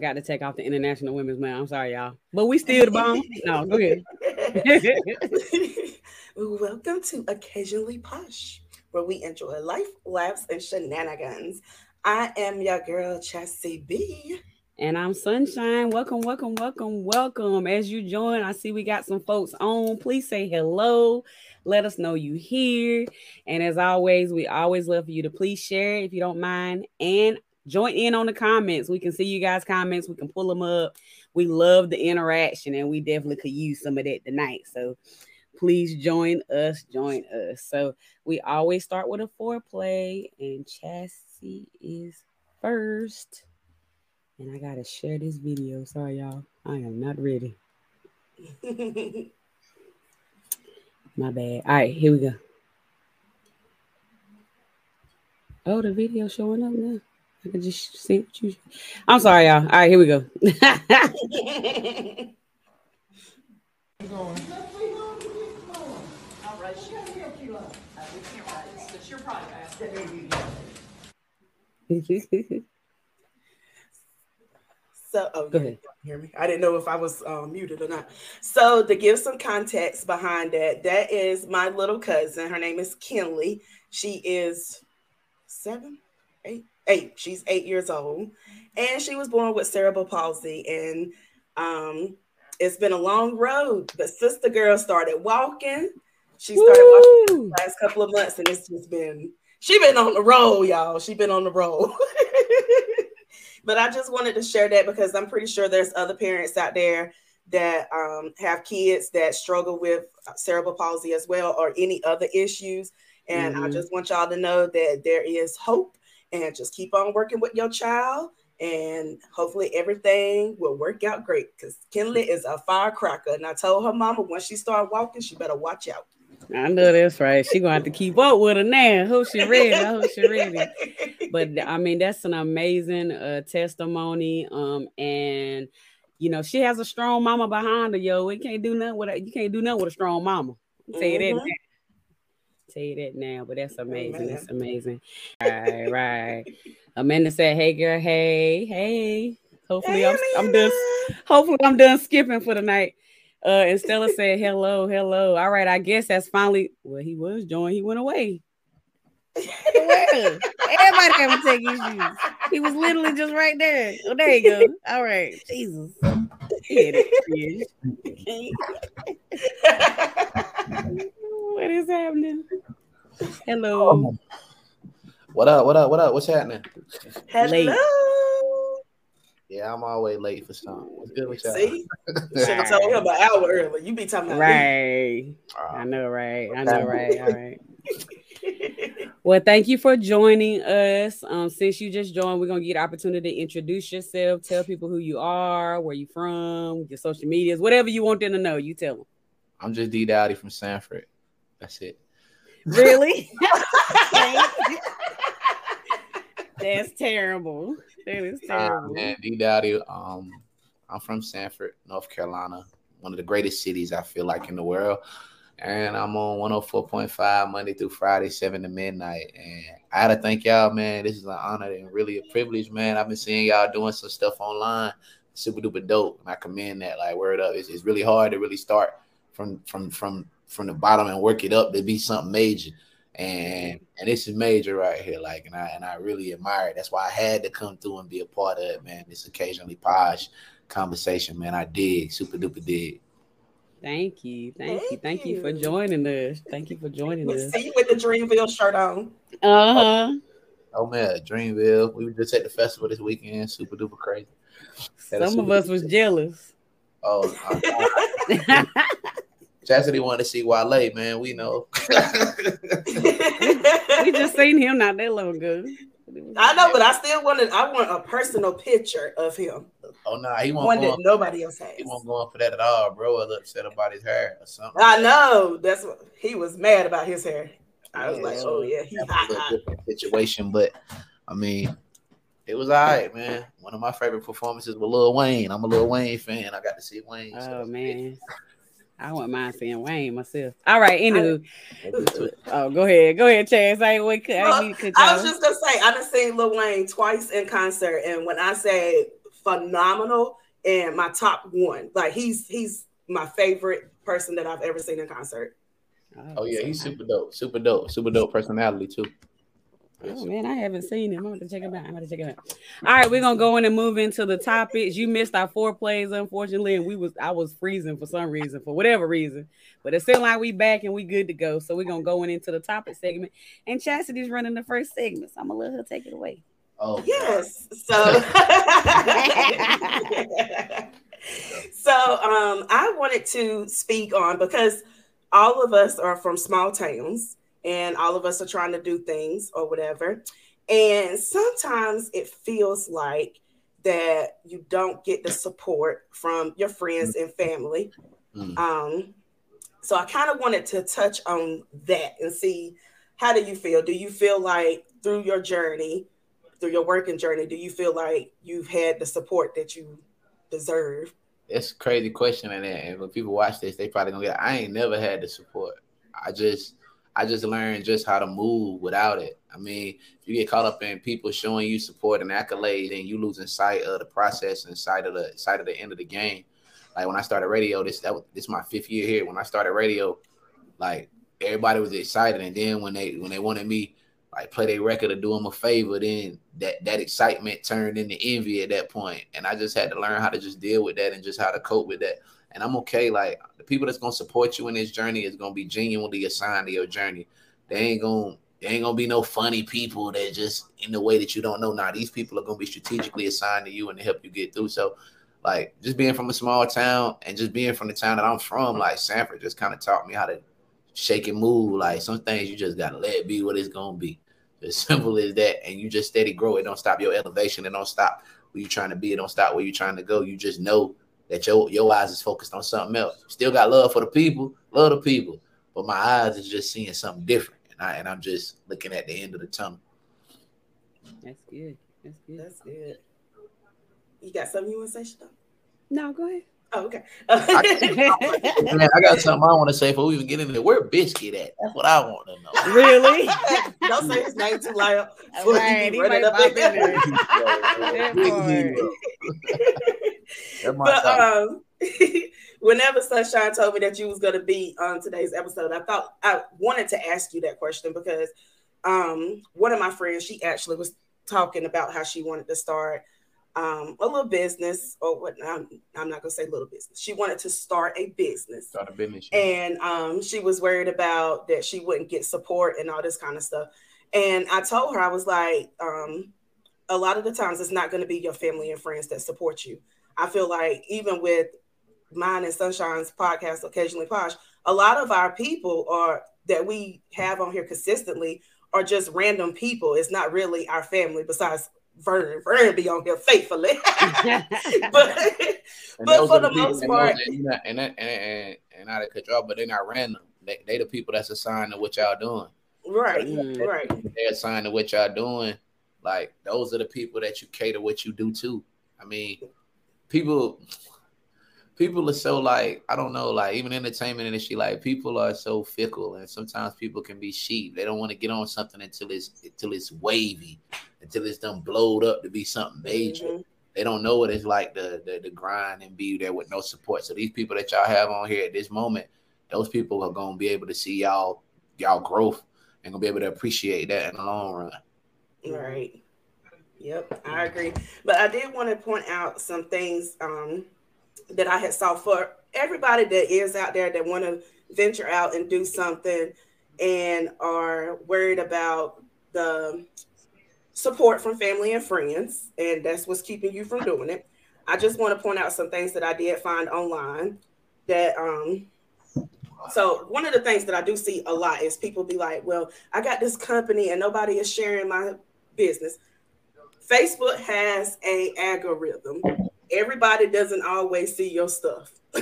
Forgot to take off the International Women's Month. I'm sorry, y'all. But we still the bomb. no, go ahead. Welcome to Occasionally Posh, where we enjoy life, laughs, and shenanigans. I am your girl, Chassie B. And I'm Sunshine. Welcome, welcome, welcome, welcome. As you join, I see we got some folks on. Please say hello. Let us know you here. And as always, we always love for you to please share if you don't mind. And join in on the comments. We can see you guys' comments. We can pull them up. We love the interaction, and we definitely could use some of that tonight. So please join us. Join us. So we always start with a foreplay, and Chassie is first. And I gotta share this video. Sorry, y'all. I am not ready. My bad. All right, here we go. Oh, the video showing up now. I can just see what you. I'm sorry, y'all. All right, here we go. So, oh, Go ahead. you hear me? I didn't know if I was um, muted or not. So, to give some context behind that, that is my little cousin. Her name is Kinley. She is seven, eight, eight. She's eight years old, and she was born with cerebral palsy. And um, it's been a long road. But sister girl started walking. She started walking Woo! the last couple of months, and it's just been she been on the road, y'all. She been on the road. but I just wanted to share that because I'm pretty sure there's other parents out there that um, have kids that struggle with cerebral palsy as well or any other issues. And I Mhm. just want y'all to know that there is hope and just keep on working with your child. And hopefully everything will work out great because Kinley is a firecracker. And I told her mama when she started walking, she better watch out. I know that's right. She gonna have to keep up with her now. Hope she ready. I hope she ready. But I mean, that's an amazing uh, testimony. Um, and you know, she has a strong mama behind her. Yo, we can't do nothing with you can't do nothing with a strong mama. Tell you that. Tell you that now. But that's amazing. That's amazing. Right, right. Amanda said, "Hey, girl. Hey, hey. Hopefully, Hey, I'm I'm done. Hopefully, I'm done skipping for the night." Uh, and Stella said, "Hello, hello. All right, I guess that's finally. Well, he was joined. He went away. Everybody having tech issues. He was literally just right there. Oh, there you go. All right, Jesus. Had it. What is happening? Hello. What up? What up? What up? What's happening? Hello. Yeah, I'm always late for something. What's good with y'all? See, should have told him an hour early. You be talking about Right. I Uh, know, right? I know, right? All right. Well, thank you for joining us. Um, since you just joined, we're gonna get opportunity to introduce yourself, tell people who you are, where you from, your social medias, whatever you want them to know. You tell them. I'm just D Dowdy from Sanford. That's it. Really? That's terrible. That is Nah, terrible. man, D Dowdy. Um, I'm from Sanford, North Carolina, one of the greatest cities I feel like in the world. And I'm on 104.5 Monday through Friday, 7 to midnight. And I gotta thank y'all, man. This is an honor and really a privilege, man. I've been seeing y'all doing some stuff online. Super duper dope. And I commend that. Like word up. It's, it's really hard to really start from from from from the bottom and work it up to be something major. And and this is major right here. Like and I and I really admire it. That's why I had to come through and be a part of it, man. This occasionally posh conversation, man. I dig, super duper dig. Thank you. Thank, you. Thank Thank you for joining us. Thank you for joining We us. see you with the Dreamville shirt on. Uh-huh. Oh man, Dreamville. We were just at the festival this weekend. Super duper crazy. Had a Some of super- us was jealous. Oh, uh, Chastity wanted to see Wale, man. We know. we just seen him not that long ago. I know, but I still wanted. I want a personal picture of him, oh no, he won't one go. that nobody else has. He won't go on for that at all, bro. I was upset about his hair or something. I know. That's what he was mad about his hair. I was like, oh yeah, he That hot, a hot. different situation, but I mean, it was all right, man. One of my favorite performances was Lil Wayne. I'm a Lil Wayne fan. I got to see Wayne. Oh man. I wouldn't mind seeing Wayne myself. All right, anywho. Oh, go ahead. Go ahead, Chance. I wait. I ain't mean to I was just gonna say, I done seen Lil Wayne twice in concert, and when I say phenomenal and my top one. Like he's he's my favorite person that I've ever seen in concert. Oh, oh yeah, he's super dope, super dope, super dope personality too. Oh man, I haven't seen him. I'm gonna check him out. I'm gonna check him out. All right, we're gonna go in and move into the topics. You missed our foreplays, unfortunately, and we was I was freezing for some reason, for whatever reason. But it seemed like we back and we good to go. So we're gonna go in into the topic segment. And Chastity's running the first segment. So I'm gonna let her take it away. Oh yes. So so um I wanted to speak on because all of us are from small towns and all of us are trying to do things or whatever. And sometimes it feels like that you don't get the support from your friends and family. Mm. Um, so I kind of wanted to touch on that and see how do you feel? Do you feel like through your journey, through your working journey, do you feel like you've had the support that you deserve? It's a crazy question, and, and when people watch this, they probably gonna get. I ain't never had the support. I just I just learned just how to move without it. I mean, if you get caught up in people showing you support and accolades, and you losing sight of the process and sight of the sight of the end of the game. Like when I started radio, this that was, this my fifth year here. When I started radio, like everybody was excited, and then when they when they wanted me like play their record or do them a favor, then that that excitement turned into envy at that point, and I just had to learn how to just deal with that and just how to cope with that and I'm okay. Like the people that's gonna support you in this journey is gonna be genuinely assigned to your journey. They ain't gonna they ain't gonna be no funny people that just in the way that you don't know. Now these people are gonna be strategically assigned to you and to help you get through. So like just being from a small town and just being from the town that I'm from, like Sanford, just kind of taught me how to shake and move. Like some things you just gotta let be what it's gonna be. As simple as that. And you just steady grow. It don't stop your elevation. It don't stop where you're trying to be. It don't stop where you're trying to go. You just know that your your eyes is focused on something else. Still got love for the people, love the people, but my eyes is just seeing something different, and I and I'm just looking at the end of the tunnel. That's good. That's good. That's good. You got something you want to say, Shana? No, go ahead. Oh, okay. I, man, I got something I want to say before we even get into there. Where Biscuit at? That's what I want to know. Really? Don't say his name too loud. Right, he might up in there. but um, whenever Sunshine told me that you was going to be on today's episode, I thought I wanted to ask you that question because um, one of my friends, she actually was talking about how she wanted to start um, a little business or what I'm, I'm not gonna say little business. She wanted to start a business. Start a business. And um, she was worried about that she wouldn't get support and all this kind of stuff. And I told her, I was like, um, a lot of the times it's not going to be your family and friends that support you. I feel like even with mine and Sunshine's podcast, occasionally posh, a lot of our people are that we have on here consistently are just random people. It's not really our family besides Vernon. Vernon be on here faithfully. but but for the, the most part, and, and, and, and, and not to cut you off, but they're not random. They, they the people that's assigned to what y'all doing. Right, mm. right. They're assigned to what y'all doing. Like those are the people that you cater what you do to. I mean, people people are so like I don't know, like even entertainment industry, like people are so fickle, and sometimes people can be sheep. They don't want to get on something until it's until it's wavy, until it's done blowed up to be something major. Mm-hmm. They don't know what it's like to, the the grind and be there with no support. So these people that y'all have on here at this moment, those people are gonna be able to see y'all y'all growth and gonna be able to appreciate that in the long run. Right. Yep, I agree. But I did want to point out some things um, that I had saw for everybody that is out there that want to venture out and do something and are worried about the support from family and friends, and that's what's keeping you from doing it. I just want to point out some things that I did find online that um so one of the things that I do see a lot is people be like, "Well, I got this company and nobody is sharing my business." Facebook has a algorithm. Everybody doesn't always see your stuff.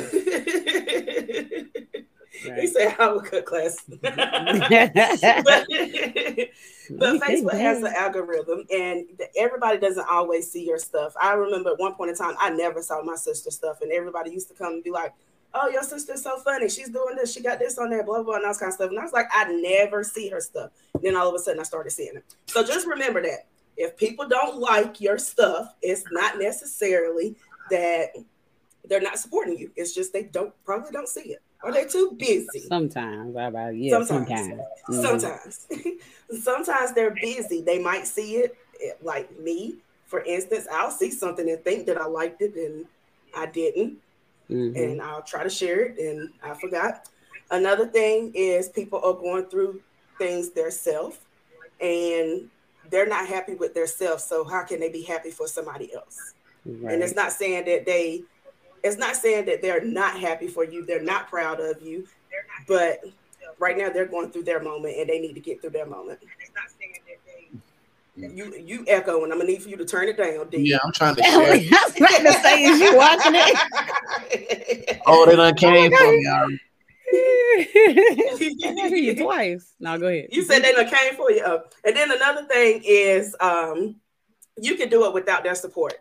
Right. He said I would cut class. but, but Facebook has an algorithm and everybody doesn't always see your stuff. I remember at one point in time, I never saw my sister's stuff, and everybody used to come and be like, Oh, your sister's so funny. She's doing this. She got this on there, blah, blah, blah, and all this kind of stuff. And I was like, I never see her stuff. Then all of a sudden I started seeing it. So just remember that If people don't like your stuff, it's not necessarily that they're not supporting you. It's just they don't probably don't see it. Or they're too busy. Sometimes, about yeah, sometimes, sometimes, mm-hmm. sometimes, sometimes they're busy. They might see it, eh, like me, for instance. I'll see something and think that I liked it, and I didn't, mm-hmm. and I'll try to share it, and I forgot. Another thing is people are going through things themselves, and they're not happy with themselves. So how can they be happy for somebody else? Right. And it's not saying that they it's not saying that they're not happy for you, they're not proud of you, but right now they're going through their moment and they need to get through their moment. You you echo and I'm gonna need for you to turn it down. D. Yeah, I'm trying to. Share. I was trying to say, is you watching it? oh, they done came for me. I hear you twice. Now go ahead. You said they done came for you. Oh. And then another thing is, um, you can do it without their support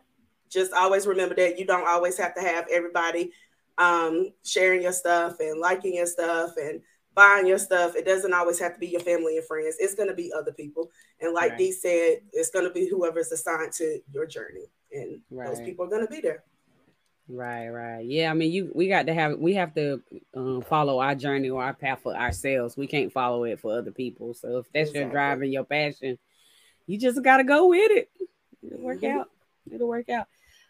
just always remember that you don't always have to have everybody um, sharing your stuff and liking your stuff and buying your stuff. It doesn't always have to be your family and friends. It's going to be other people. And like right. Dee said, it's going to be whoever's assigned to your journey, and right. those people are going to be there. Right, right. Yeah, I mean, you we got to have we have to um, follow our journey or our path for ourselves. We can't follow it for other people. So if that's exactly. your drive and your passion, you just got to go with it. It'll work mm-hmm. out. It'll work out.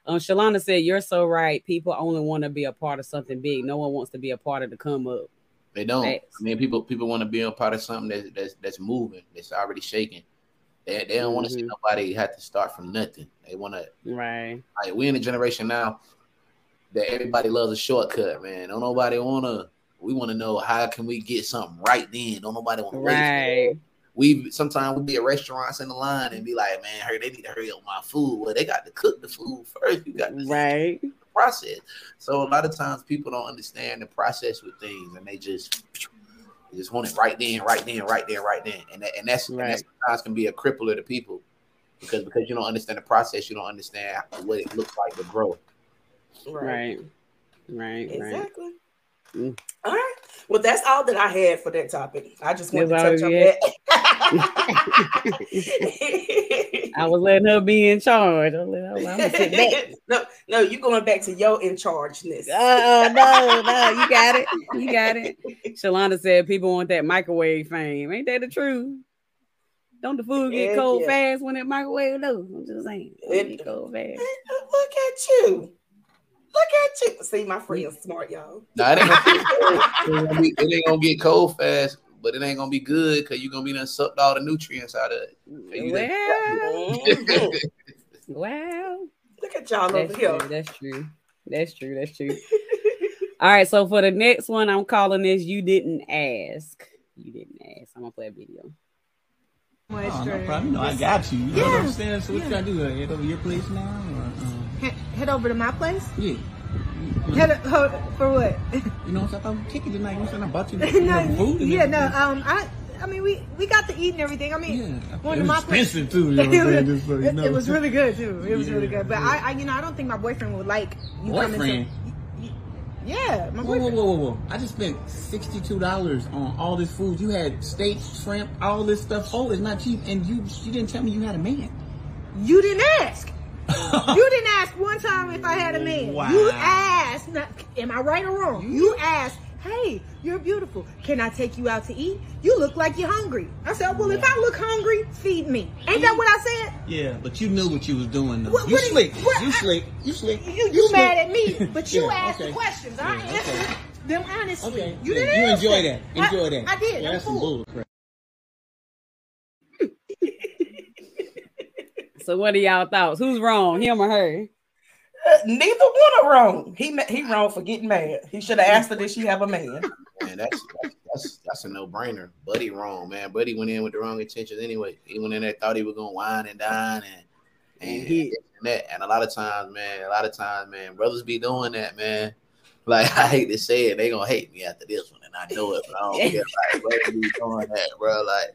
Um, Shalana said, "You're so right. People only want to be a part of something big. No one wants to be a part of the come up. They don't. I mean, people people want to be a part of something that's that's, that's moving. That's already shaking. They, they don't mm-hmm. want to see nobody have to start from nothing. They want to. Right. Like we in a generation now that everybody loves a shortcut. Man, don't nobody want to. We want to know how can we get something right then. Don't nobody want to right. wait we sometimes we be at restaurants in the line and be like, man, hey, they need to hurry up my food. Well, they got to cook the food first. You got to right process. So a lot of times people don't understand the process with things, and they just they just want it right then, right then, right there, right then, and that, and that's right. and that sometimes can be a crippler to people because because you don't understand the process, you don't understand what it looks like to grow. Right. Right. Exactly. Right. Mm. All right. Well, that's all that I had for that topic. I just wanted that's to touch on that. I was letting her be in charge. I'm, sit back. no, no, you going back to your in chargeness. Oh no, no, you got it. You got it. Shalana said people want that microwave fame. Ain't that the truth? Don't the food get cold yeah. fast when it microwave? No, I'm just saying. It, get cold fast. Look at you. Look at you. See, my friend's smart, y'all. Nah, it ain't, gonna, it ain't gonna get cold fast, but it ain't gonna be good because you're gonna be done sucked all the nutrients out of it. Well, well, look at y'all that's over here. True, that's true. That's true. That's true. all right, so for the next one, I'm calling this "You Didn't Ask." You didn't ask. I'm gonna play a video. Oh, no problem. You know, I got you. You yeah. know what I'm saying? So what yeah. you gotta do? Head over your place now? Or, um head over to my place? Yeah. Head for what? You know, what I thought kicking tonight. You know, saying I bought you no, food. yeah, no. Um, I. I mean, we, we got to eat and everything. I mean, yeah, one of my expensive too. You know it, was, you know. it, was really good too. It was yeah, really good. But yeah. I, I, you know, I don't think my boyfriend would like you boyfriend. coming to. Yeah, my whoa, whoa, whoa, whoa, whoa! I just spent sixty-two dollars on all this food. You had steak, shrimp, all this stuff. Oh, it's not cheap, and you you didn't tell me you had a man. You didn't ask you didn't ask one time if I had a man. Wow. You asked, am I right or wrong? You asked, hey, you're beautiful. Can I take you out to eat? You look like you're hungry. I said, well, if I look hungry, feed me. Ain't that what I said? Yeah, but you knew what you was doing. Though. What, you, slick. What, you slick. You slick. You, you, you mad at me, but you yeah, asked okay. the questions. I answered okay. them honestly. Okay. You didn't You enjoy that. Enjoy I, that. I did. Yeah, that's some bull crap. So what are y'all thoughts? Who's wrong, him or her? Uh, neither one are wrong. He he wrong for getting mad. He should have asked her did she have a man. Man, that's that's that's a no brainer. Buddy wrong, man. Buddy went in with the wrong intentions anyway. He went in there thought he was gonna wine and dine and and, he, and that. And a lot of times, man, a lot of times, man, brothers be doing that, man. Like I hate to say it, they gonna hate me after this one, and I know it, but I don't care. Like, buddy be doing that, bro. Like,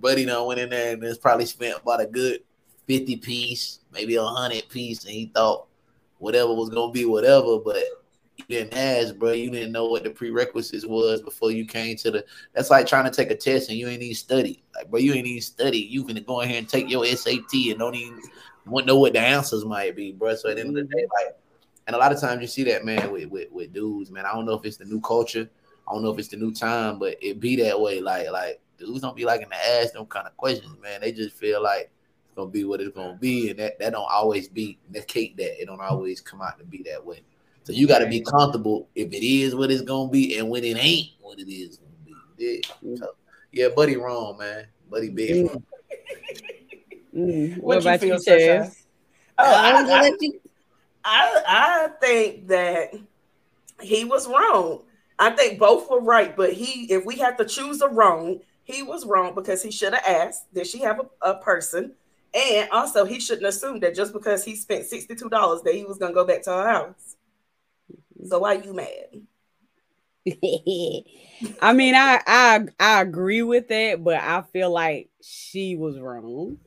buddy done went in there and it's probably spent about a good 50 piece, maybe a hundred piece, and he thought whatever was gonna be whatever, but you didn't ask, bro. You didn't know what the prerequisites was before you came to the. That's like trying to take a test and you ain't even study. Like, bro, you ain't even study. You can go in here and take your SAT and don't even to know what the answers might be, bro. So at the end of the day, like, and a lot of times you see that man with, with with dudes, man. I don't know if it's the new culture. I don't know if it's the new time, but it be that way. Like, like dudes don't be liking to ask them kind of questions, man. They just feel like gonna be what it's gonna be, and that that don't always be the cake that it don't always come out to be that way. So you got to be comfortable if it is what it's gonna be, and when it ain't what it is gonna be. Yeah, so, yeah buddy, wrong, man. Buddy, big. Mm. Mm. What, what about you, Chaz? Oh, I, I, I, I think that he was wrong. I think both were right, but he, if we had to choose a wrong, he was wrong because he should have asked, did she have a, a person? And also, he shouldn't assume that just because he spent $62 that he was going to go back to her house. So why you mad? I mean, I, I I agree with that, but I feel like she was wrong.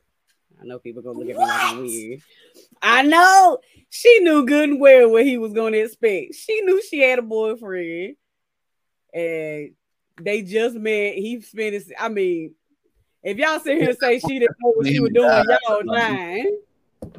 I know people gonna look at me like I'm weird. I know she knew good and well what he was gonna expect. She knew she had a boyfriend, and they just met. He spent his. I mean, if y'all sit here and say she didn't know what she was doing, y'all lying.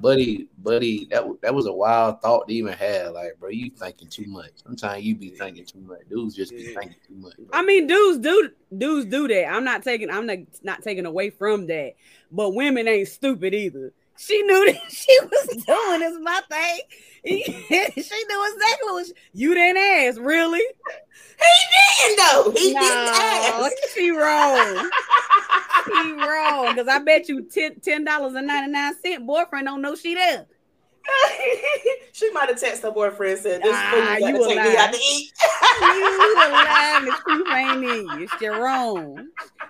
Buddy, buddy, that that was a wild thought to even have. Like, bro, you thinking too much. Sometimes you be thinking too much. Dudes just be thinking too much. Bro. I mean, dudes do dudes do that. I'm not taking. I'm not not taking away from that. But women ain't stupid either. She knew that she was doing is my thing. she knew exactly what she, you didn't ask, really. He didn't though. He no, didn't ask. She wrong. she wrong. Because I bet you ten dollars and ninety nine cent boyfriend don't know she there. she might have texted her boyfriend and said, "This ah, got to take me out to eat." you alive? This proof ain't in It's your wrong.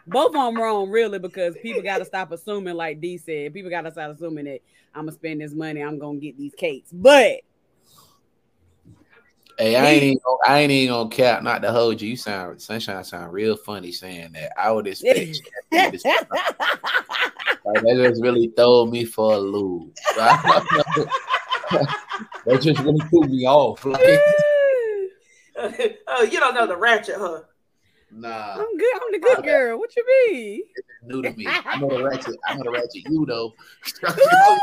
Both of them wrong, really, because people got to stop assuming, like D said, people got to stop assuming that I'm gonna spend this money, I'm gonna get these cakes. But Hey, I ain't even, I ain't even gonna cap not to hold you. You sound sunshine sound real funny saying that. I would expect like, that just really throw me for a loop. that just really threw me off. Like, oh, you don't know the ratchet, huh? Nah, I'm good. I'm the good girl. What you mean? New to me. I'm gonna ratchet. I'm gonna ratchet you though. no,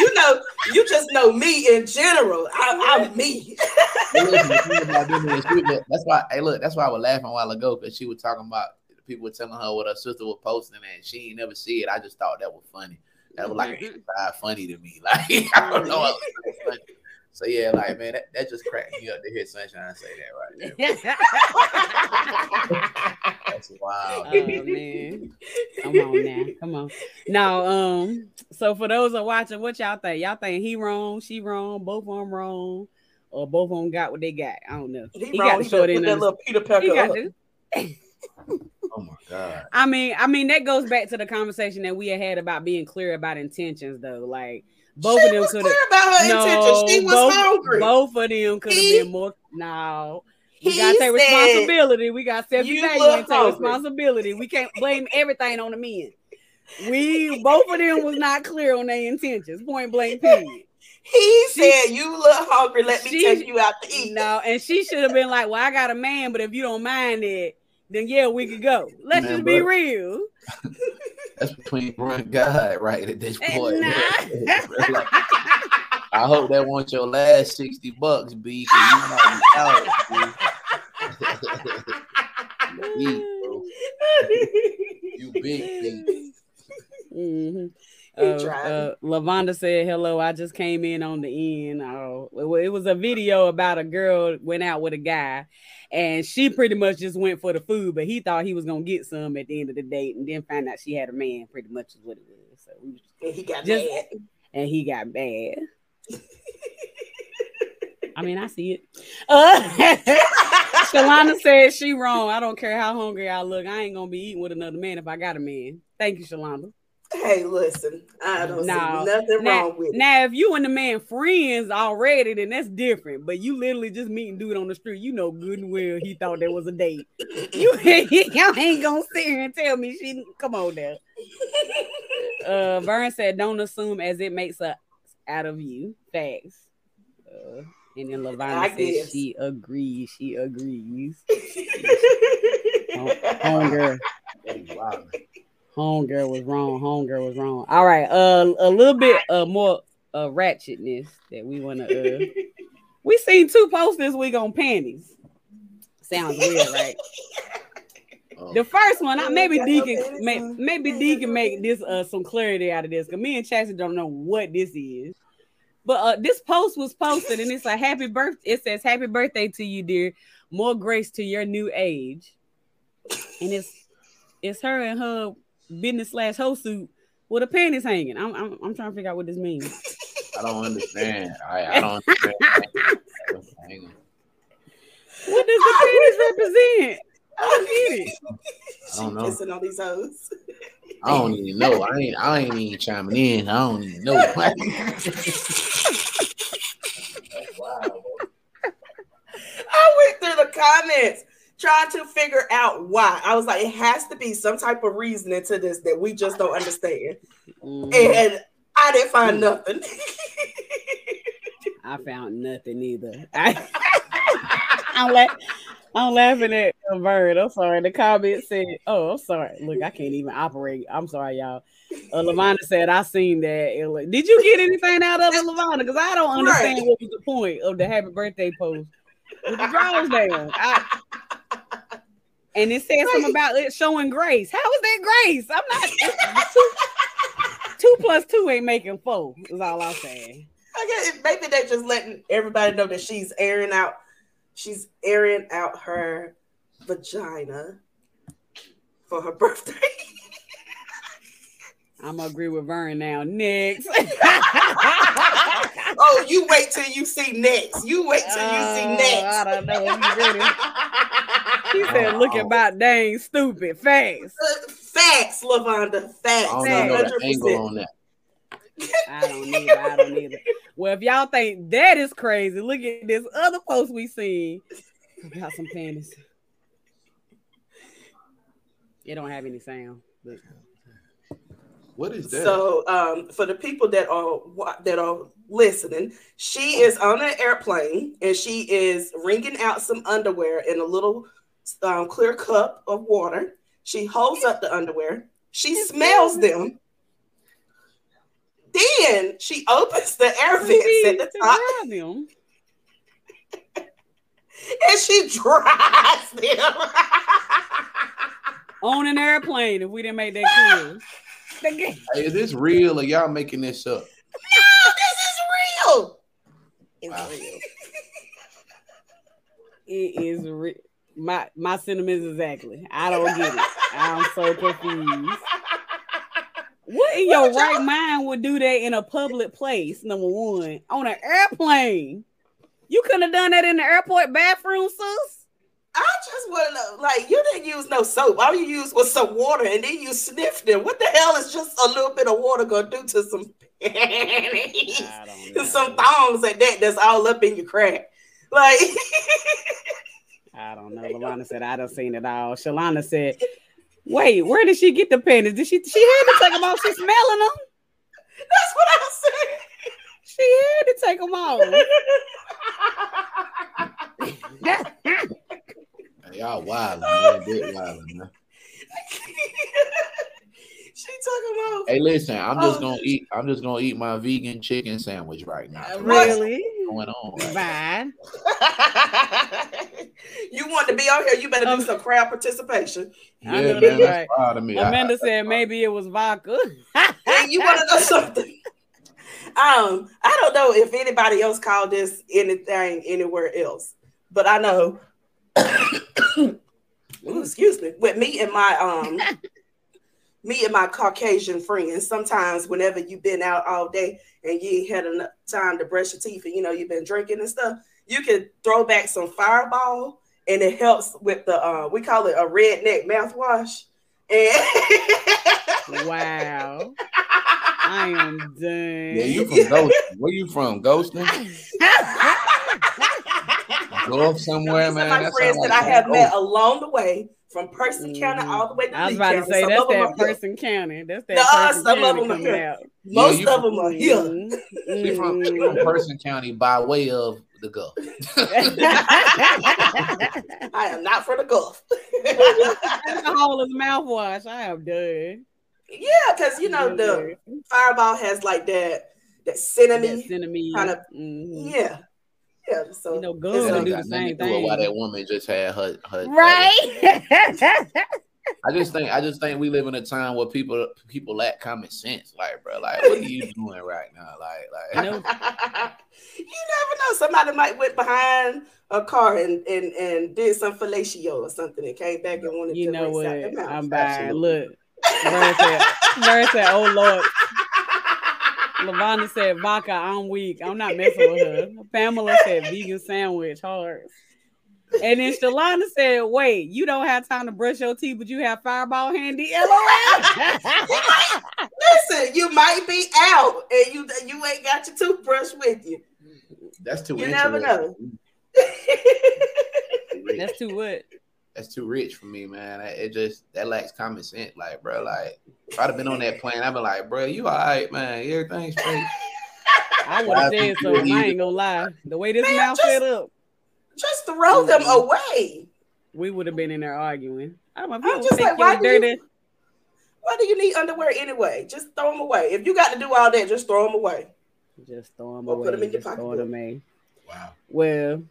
you know, you just know me in general. I, am me. that's why. Hey, look, that's why I was laughing a while ago because she was talking about people were telling her what her sister was posting and she ain't never see it. I just thought that was funny. That was like mm-hmm. funny to me. Like I don't know. So yeah, like man, that, that just cracked me up to hear Sunshine say that right there. That's wild. Oh man. Come on now. Come on. Now, um, so for those that watching, what y'all think? Y'all think he wrong, she wrong, both of them wrong, or both of them got what they got? I don't know. He, he got to show in that little Peter Pecker. oh my god. I mean, I mean that goes back to the conversation that we had had about being clear about intentions, though. Like both she of them could have. About her no, intentions. She was both, hungry. Both of them could have been more. No. We gotta take responsibility. We got self evaluate take responsibility. We can't blame everything on the men. We both of them was not clear on their intentions. Point blank. Period. He she, said, "You look hungry. Let me she, take you out to eat." No, and she should have been like, "Well, I got a man, but if you don't mind it, then yeah, we could go. Let's man, just be real." That's between one God, right at this point. Nah. I hope that wants your last sixty bucks, B. You might be out, you, you big, big. Mm-hmm. Uh, uh, Lavonda said, "Hello, I just came in on the end. Oh, it was a video about a girl went out with a guy, and she pretty much just went for the food, but he thought he was gonna get some at the end of the date, and then found out she had a man. Pretty much is what it was. So and he got just, bad. And he got bad. I mean, I see it. Uh, Shalana said she wrong. I don't care how hungry I look. I ain't gonna be eating with another man if I got a man. Thank you, Shalana. Hey, listen, I don't no. see nothing now, wrong with it. Now, if you and the man friends already, then that's different. But you literally just meeting dude on the street, you know good and well he thought there was a date. you y'all ain't gonna sit here and tell me she come on now. Uh Vern said, don't assume as it makes a out of you. Facts. Uh, And then Lavana says she agrees. She agrees. Homegirl. Homegirl was wrong. Homegirl was wrong. All right. Uh, a little bit uh more uh ratchetness that we want to. Uh, we seen two posts this week on panties. Sounds weird, right? Oh. The first one, I, maybe Deacon, may, maybe Deacon make this uh some clarity out of this because me and Chassie don't know what this is. But uh, this post was posted and it's a happy birthday. It says happy birthday to you, dear. More grace to your new age. And it's it's her and her business slash whole suit with a panties hanging. I'm, I'm I'm trying to figure out what this means. I don't understand. I, I don't understand. what does the panties represent? I don't get it. I don't know. Kissing all these hoes. I don't even know. I ain't I ain't even chiming in. I don't even know. wow. I went through the comments trying to figure out why. I was like, it has to be some type of reasoning to this that we just don't understand. Mm-hmm. And I didn't find nothing. I found nothing either. I, I'm, la- I'm laughing at a bird. I'm sorry. The comment said, "Oh, I'm sorry. Look, I can't even operate. I'm sorry, y'all." Uh, Lavana said, "I seen that." Did you get anything out of it, Lavana? Because I don't understand right. what was the point of the happy birthday post with the drawers down. I, and it says something about it showing grace. How is that grace? I'm not two, two plus two ain't making four, is all I'm saying. I guess maybe they're just letting everybody know that she's airing out, she's airing out her vagina for her birthday. I'm gonna agree with Vern now. Next. oh, you wait till you see next. You wait till you see oh, next. I don't know if you ready. He said, "Look oh. about dang stupid facts." Uh, facts, Lavonda. Facts. I don't know the angle on that. I don't need. I don't either. Well, if y'all think that is crazy, look at this other post we seen about some panties. It don't have any sound. But... What is that? So, um, for the people that are that are listening, she is on an airplane and she is wringing out some underwear in a little um, clear cup of water. She holds up the underwear. She smells them. Then she opens the air vents at the top. Them. and she dries them. On an airplane, if we didn't make that clear. Hey, is this real or y'all making this up? No, this is real. It's wow. real. it is real my my sentiments exactly. I don't get it. I'm so confused. What in your right mind would do that in a public place? Number one, on an airplane. You couldn't have done that in the airport bathroom, sis. I just want to know, like, you didn't use no soap. All you used was some water, and then you sniffed it. What the hell is just a little bit of water gonna do to some panties, some thongs like that? That's all up in your crack, like. I don't know. Lavana said, I don't seen it all. Shalana said, Wait, where did she get the panties? Did she she had to take them off? She's smelling them. That's what I said. She had to take them off. y'all wild, man. Bit wild, man. She talking about. Hey, listen, I'm just oh. gonna eat. I'm just gonna eat my vegan chicken sandwich right now. Really? What's going on? Right you want to be on here? You better do um, some crowd participation. Yeah, I know man, that's right. me. Amanda I, said maybe it was vodka. hey, you want to know something? Um, I don't know if anybody else called this anything anywhere else, but I know. Ooh, excuse me. With me and my um me and my Caucasian friends, sometimes whenever you've been out all day and you ain't had enough time to brush your teeth and you know you've been drinking and stuff, you can throw back some fireball and it helps with the uh, we call it a redneck mouthwash. And wow. I am done. Yeah, you from Ghost? Where you from? Ghosting? Go up somewhere, man. My friends that I have met along the way from Person mm-hmm. County all the way to I was about County. to say some that's that Person County. That's that no, Person some County of them are here. Out. Most yeah, of them are here. Mm-hmm. She from, from Person County by way of the Gulf. I am not for the Gulf. The Alcohol is mouthwash. I am done. Yeah, because you know the Fireball has like that that cinnamon, cinnamon kind of. mhm. Yeah, yeah. So You know, guns So- do the same to do with Why that woman just had her, her Right. I just think I just think we live in a time where people people lack common sense. Like, bro, like what are you doing right now? Like, like you never know. Somebody might went behind a car and and, and did some fellatio or something and came back and wanted You to know what? out. I'm buying. Absolutely. Look, Vern said, Vern said, "Oh Lord." Lavonda said, "Vodka, I'm weak. I'm not messing with her." Pamela said, "Vegan sandwich, hard." And then Shalana said, "Wait, you don't have time to brush your teeth, but you have Fireball handy." LOL. Listen, you might be out and you you ain't got your toothbrush with you. that's too You never know. That's too what? That's too rich for me, man. It just that lacks common sense. Like, bro, like if I'd have been on that plane, I'd be like, bro, you all right, man. Everything's straight. I would have said would so. I ain't gonna lie. The way this Man, mouth just- set up, Just throw them Mhm. away. we would have been in there arguing. I'm, I'm just like, why do you- Why do you need underwear anyway? Just throw them away. If you got to do all that, just throw them away. Just throw them Or away. them in your pocket. throw them away. Wow. Well,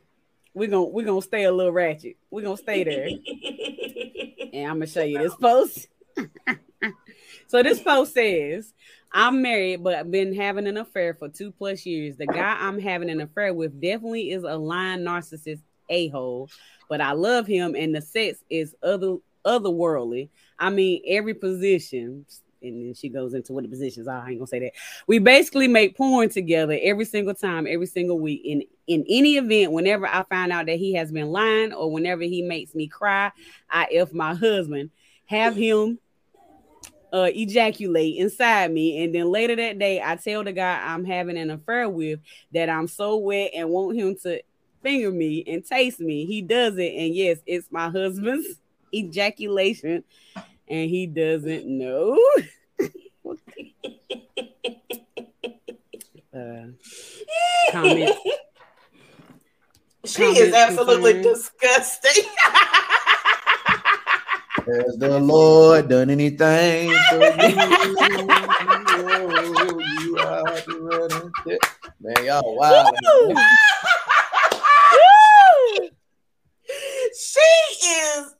we're gonna we're gonna stay a little ratchet. We're gonna stay there. and I'm gonna show you this post. so this post says, I'm married, but I've been having an affair for two plus years. The guy I'm having an affair with definitely is a lying narcissist a-hole, but I love him and the sex is other otherworldly. I mean, every position. And then she goes into what the positions are. I ain't gonna say that. We basically make porn together every single time, every single week. In in any event, whenever I find out that he has been lying or whenever he makes me cry, I I F my husband, have him uh ejaculate inside me, and then later that day, I tell the guy I'm having an affair with that I'm so wet and want him to finger me and taste me. He does it, and yes, it's my husband's ejaculation, and he doesn't know. uh, comment. She is absolutely concerns? disgusting. Has the Lord done anything for oh, you? you are the running tip. Man, y'all wild. Woo! she is.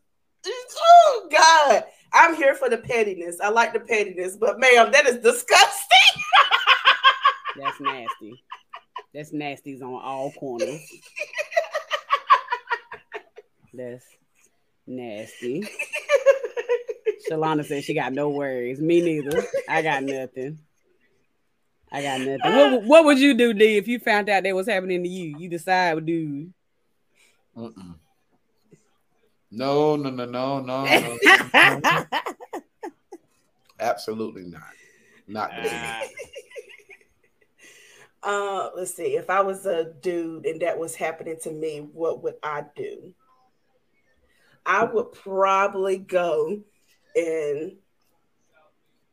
Oh God, I'm here for the pettiness. I like the pettiness, but ma'am, that is disgusting. That's nasty. That's nasty's on all corners. That's nasty. Shalana said she got no worries. Me neither. I got nothing. I got nothing. What, what would you do, D, if you found out that was happening to you? You decide, dude. Mm-mm. No, no, no, no, no, no, no. Absolutely not. Not doing it. Uh, let's see. If I was a dude and that was happening to me, what would I do? I would probably go and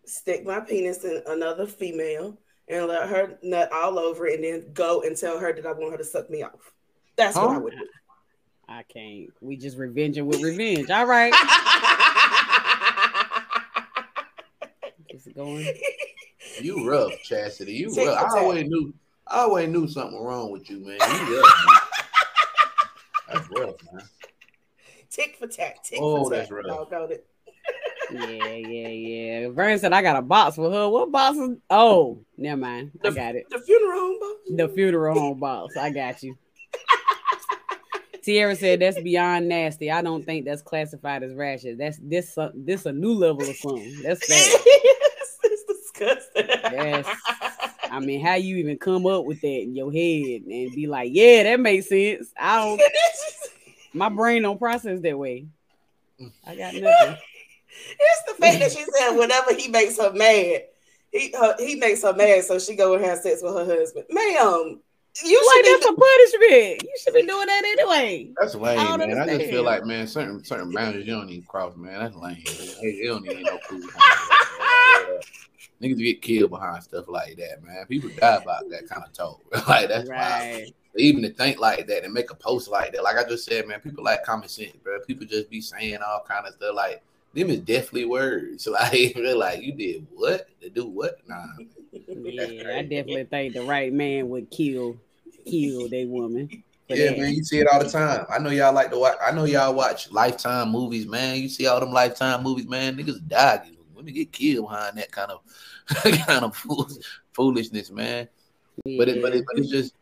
stick my penis in another female and let her nut all over and then go and tell her that I want her to suck me off. That's what I would do. I can't. We just revenging with revenge. All right. Just going. You rough, Chastity. You Tick rough. I always knew. I always knew something wrong with you, man. You rough, man. That's rough, man. tick for tack. Tick Oh, for tack. that's rough. Doggone it. Yeah, yeah, yeah. Vern said I got a box for her. What box is oh never mind. I got it. The funeral home box. The funeral home box. I got you. Tierra said that's beyond nasty. I don't think that's classified as ratchet. That's this uh, this a new level of something. That's bad. it's, it's disgusting. Yes. I mean, how you even come up with that in your head and be like, yeah, that makes sense. I don't my brain don't process that way. I got nothing. It's the fact that she said whenever he makes her mad, he her, he makes her mad, so she go and have sex with her husband. Ma'am, you Like should that's a punishment. You should be doing that anyway. That's lame, I don't man. I just feel like, man, certain certain boundaries you don't need to cross, man. That's lame. Man. Hey, you don't need no cool. Niggas get killed behind stuff like that, man. People die about that kind of talk. like that's right. Wild. Even to think like that and make a post like that, like I just said, man, people like common sense, bro. People just be saying all kind of stuff like them is definitely words. Like they're like, you did what? To do what? Nah. Yeah, I definitely think the right man would kill kill that woman. Yeah, that. man, you see it all the time. I know y'all like to watch. I know y'all watch Lifetime movies, man. You see all them Lifetime movies, man. Niggas die. Women get killed behind that kind of kind of foolishness, man. Yeah. But it, but it, but it's just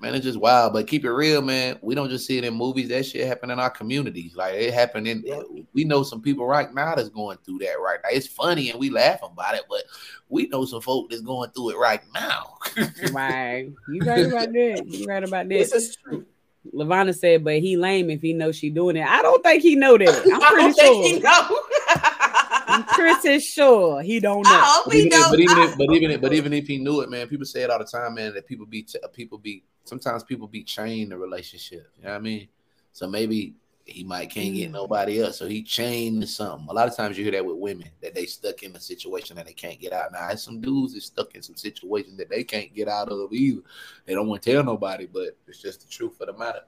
man, it's just wild. But keep it real, man. We don't just see it in movies. That shit happen in our communities. Like it happened in. Yeah. We know some people right now that's going through that right now. It's funny and we laugh about it, but we know some folk that's going through it right now. right, you right about that. You right about that. This is true. Lavana said, but he lame if he knows she doing it. I don't think he know that. I'm pretty sure. I'm pretty sure he don't know. I hope he but, even if, but even if, but even if he knew it, man, people say it all the time, man. That people be people be sometimes people be chained to relationship. You know what I mean? So maybe he might can't get mm. nobody else, so he chained to something. A lot of times you hear that with women that they stuck in a situation that they can't get out. Now, some dudes is stuck in some situations that they can't get out of either. They don't want to tell nobody, but it's just the truth of the matter.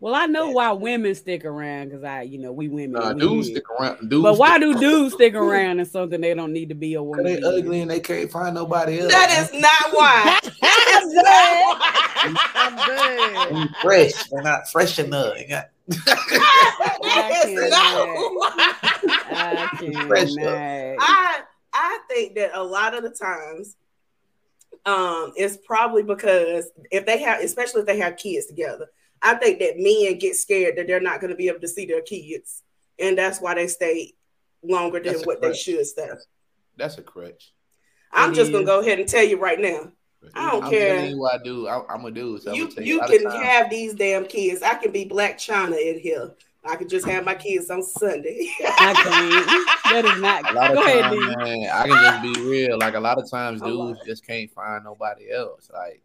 Well, I know why women stick around because I, you know, we women. Nah, dudes stick around. Dudes but why do dudes stick around in something they don't need to be a woman? They ugly and they can't find nobody else. That is not why. I'm good. I'm fresh. They're not fresh enough. that is not I, I I think that a lot of the times um it's probably because if they have especially if they have kids together I think that men get scared that they're not going to be able to see their kids, and that's why they stay longer than what crutch. they should stay. That's a crutch. I'm it just is. gonna go ahead and tell you right now. I don't I'm care. You what I do. I, am gonna do. So you you can have these damn kids. I can be Blac Chyna in here. I can just have my kids on Sunday. I can't. That is not. A lot of go times, ahead, man, I can just be real. Like a lot of times, dudes just can't find nobody else. Like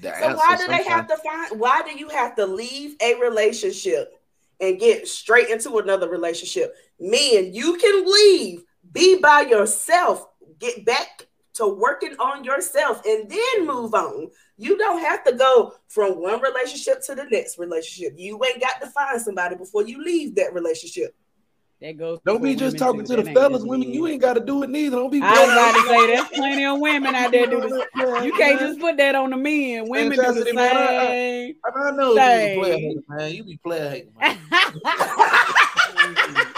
the so why do they have to find? Why do you have to leave a relationship and get straight into another relationship? Men, you can leave, be by yourself, get back to working on yourself, and then move on. You don't have to go from one relationship to the next relationship. You ain't got to find somebody before you leave that relationship. That goes. Don't be just talking to the fellas, women. You ain't got to do it neither. Don't be. I was about to say there's plenty of women out there do this. You can't just put that on the men. Women do the same. I, I, I know you be player hating, man. You be player hating.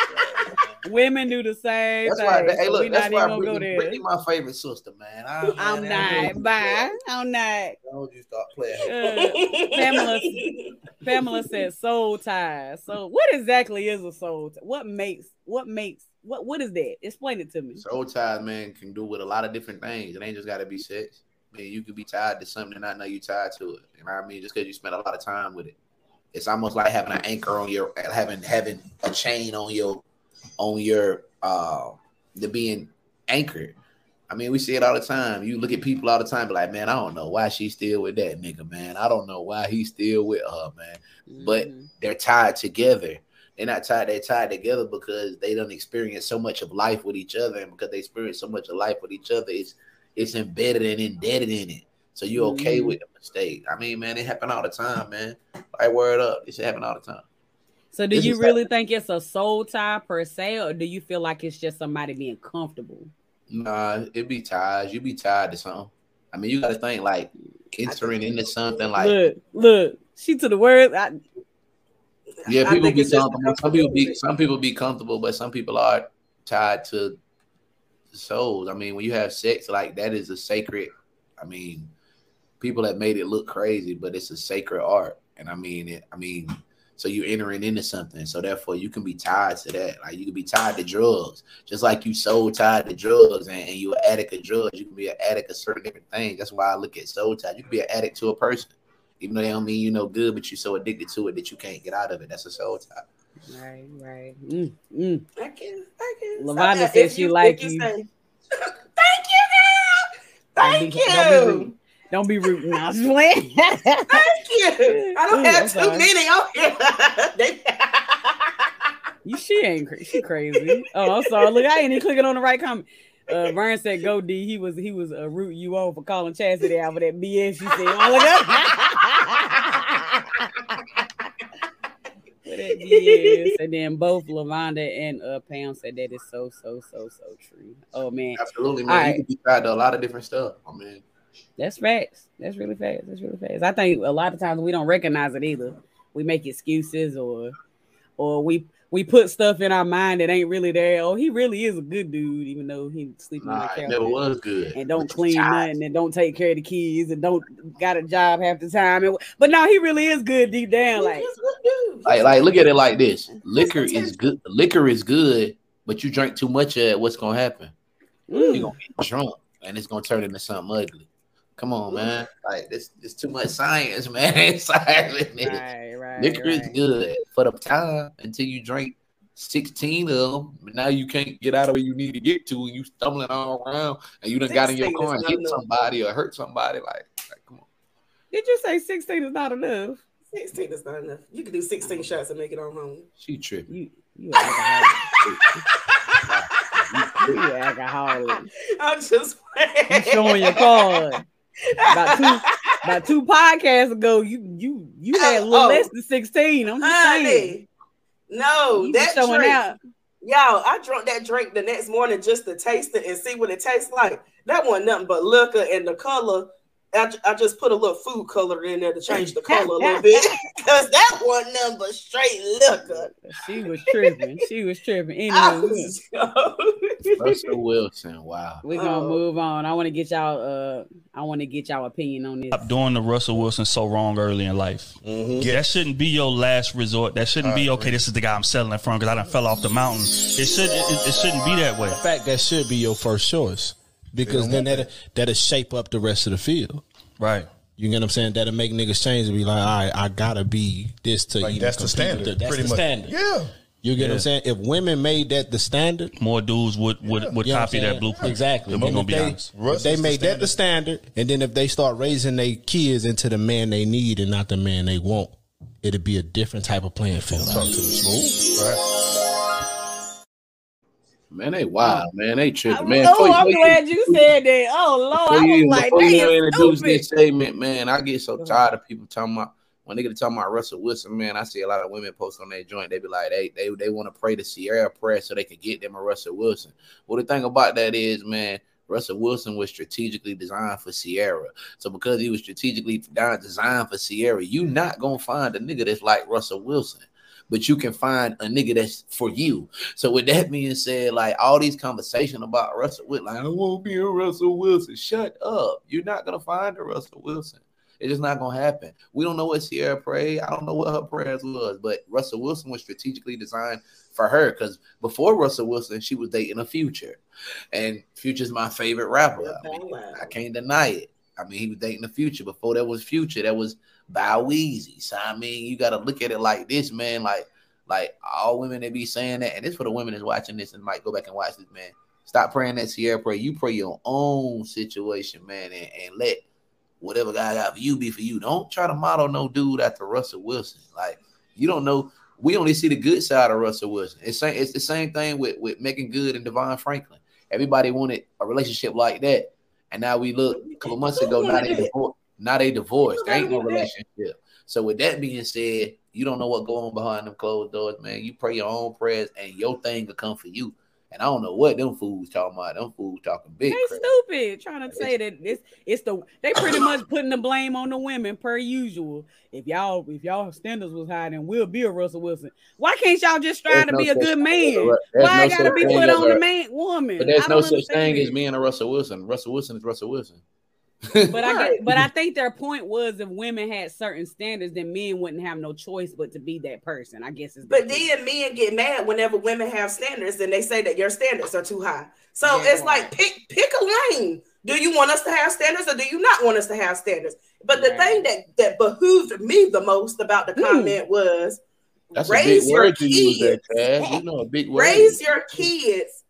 Women do the same. That's thing, why. Hey, look, so that's why Brittany, Brittany, my favorite sister, man. I, am not. Bye. I'm not. Told you start playing. Uh, Pamela, Pamela said soul ties. So, what exactly is a soul? Tie? What makes? What makes? What? What is that? Explain it to me. Soul ties, man, can do with a lot of different things. It ain't just got to be sex. I mean, you could be tied to something and not know you tied to it. You know what I mean? Just because you spend a lot of time with it. It's almost like having an anchor on your having having a chain on your on your uh the being anchored. I mean, we see it all the time. You look at people all the time, be like, man, I don't know why she's still with that nigga, man. I don't know why he's still with her, man. Mm-hmm. But they're tied together. They're not tied, they're tied together because they don't experience so much of life with each other. And because they experience so much of life with each other, it's it's embedded and indebted in it. So you're okay mm-hmm. with the mistake. I mean, man, it happen all the time, man. Like word up. It should happen all the time. So do you really think it's a soul tie per se, or do you feel like it's just somebody being comfortable? Nah, it be ties. You be tied to something. I mean, you got to think like entering into something like look, look, she to the word. I, yeah, people be comfortable. Some people be some people be comfortable, but some people are tied to souls. I mean, when you have sex, like that is a sacred. I mean, people have made it look crazy, but it's a sacred art. And I mean, it, I mean, so you're entering into something. So therefore, you can be tied to that. Like you can be tied to drugs, just like you so tied to drugs, and, and you're an addict of drugs. You can be an addict of certain different things. That's why I look at soul tied. You can be an addict to a person, even though they don't mean you know good, but you're so addicted to it that you can't get out of it. That's a soul tie. Right, right. Mm, mm. I can, I can. Lavonda says she like you. Say, Thank you, girl. Thank you. Don't be rooting. I was playing. Thank you. I don't Ooh, have too many on here. you she ain't crazy. She crazy. Oh, I'm sorry. Look, I ain't even clicking on the right comment. uh, Vern said, "Go D." He was he was uh, rooting you on for calling Chastity out for that BS you said all ago. for that BS. And then both Lavonda and uh, Pam said that is so so so so true. Oh man, Absolutely, All man. right. You can be tied to a lot of different stuff. Oh mean, that's facts. That's really fast. That's really fast. I think a lot of times we don't recognize it either. We make excuses or or we we put stuff in our mind that ain't really there. Oh, he really is a good dude, even though he sleeping on the couch. never was good. and don't clean nothing and don't take care of the kids and don't got a job half the time. And, but no, he really is good deep down. Like He's a good dude. Like, like, look at it like this: liquor is good. Liquor is good, but you drink too much of it. What's gonna happen? mm, You're gonna get drunk, and it's gonna turn into something ugly. Come on, man. Like this, it's too much science, man. Science in it. right, right. Liquor is good for the time until you drink 16 of them. But now you can't get out of where you need to get to, and you stumbling all around, and you done got in your car and hit enough. somebody or hurt somebody. Like, like, come on. Did you say 16 is not enough? 16 is not enough. You can do 16 shots and make it on home. She tripping. You you alcoholic. you alcoholic. I'm just You showing your card. About two about two podcasts ago, you you you oh, had a little Oh, oh. less than 16. I'm just saying. Honey, no, You that showing drink, out. y'all. I drank that drink the next morning just to taste it and see what it tastes like. That wasn't nothing but liquor and the color. I, I just put a little food color in there to change the color a little bit because that one number straight liquor. She was tripping. She was tripping. I Anyway, was Russell Wilson. Wow. we're gonna Oh. move on. I want to get y'all uh I want to get y'all opinion on this. Stop doing the Russell Wilson so wrong early in life. Mm-hmm. That shouldn't be your last resort. That shouldn't be okay. This is the guy I'm settling from because I done fell off the mountain. It should. It, it shouldn't be that way. In fact, that should be your first choice because then that that'll shape up the rest of the field. Right. You get what I'm saying? That'll make niggas change and be like, all right, I gotta be this to you. Like even that's the compete with standard. the- That's pretty the much. standard. Yeah. You get what I'm saying? If women made that the standard, More dudes would would, would you know what I'm copy saying? that blueprint. Exactly. If we're gonna if be they, honest. if they is the made that the standard, and then if they start raising their kids into the man they need and not the man they want, it'd be a different type of playing field. Talk to the smooth. Right. Man, they wild, man. They tripping, man. oh, you- I'm you- glad you said that. Oh Lord, Before I you, was like, before you introduce this statement, man, I get so tired of people talking about when they get to talking about Russell Wilson, man. I see a lot of women post on their joint. They be like, they they they want to pray to Ciara prayer so they can get them a Russell Wilson. Well, the thing about that is, man, Russell Wilson was strategically designed for Ciara. So because he was strategically designed for Ciara, you're not gonna find a nigga that's like Russell Wilson. But you can find a nigga that's for you. So with that being said, like all these conversation about Russell Wilson, like I won't be a Russell Wilson. Shut up. You're not gonna find a Russell Wilson. It's just not gonna happen. We don't know what Ciara prayed. I don't know what her prayers was, but Russell Wilson was strategically designed for her because before Russell Wilson, she was dating a future. And Future's my favorite rapper. I, mean, I can't deny it. I mean, he was dating the future. Before that was future, that was Bow Weezy. So I mean, you gotta look at it like this, man. Like, like all women that be saying that, and this for the women that's watching this and might go back and watch this, man. Stop praying that Ciara prayer. You pray your own situation, man, and, and let whatever God got for you be for you. Don't try to model no dude after Russell Wilson. Like, you don't know. We only see the good side of Russell Wilson. It's same, it's the same thing with with Meagan Good and DeVon Franklin. Everybody wanted a relationship like that, and now we look a couple months ago. Now they divorced. Now they divorced. There ain't no relationship. So with that being said, you don't know what going on behind them closed doors, man. You pray your own prayers, and your thing will come for you. And I don't know what them fools talking about. Them fools talking big. They crap. stupid trying to say that it's it's the they pretty much putting the blame on the women per usual. If y'all if y'all standards was high, then we'll be a Russell Wilson. Why can't y'all just try There's to no be a good thing as a man? Why no it gotta be put on the man woman? But there's no such thing as it. being a Russell Wilson. Russell Wilson is Russell Wilson. But I get, but I think their point was if women had certain standards, then men wouldn't have no choice but to be that person. I guess is. But then men get mad whenever women have standards and they say that your standards are too high. So Yeah, it's right. like pick pick a lane. Do you want us to have standards or do you not want us to have standards? But the Right. thing that that behooved me the most about the Hmm. comment was That's raise a big your word you use there, kids. You know a big word. Raise your kids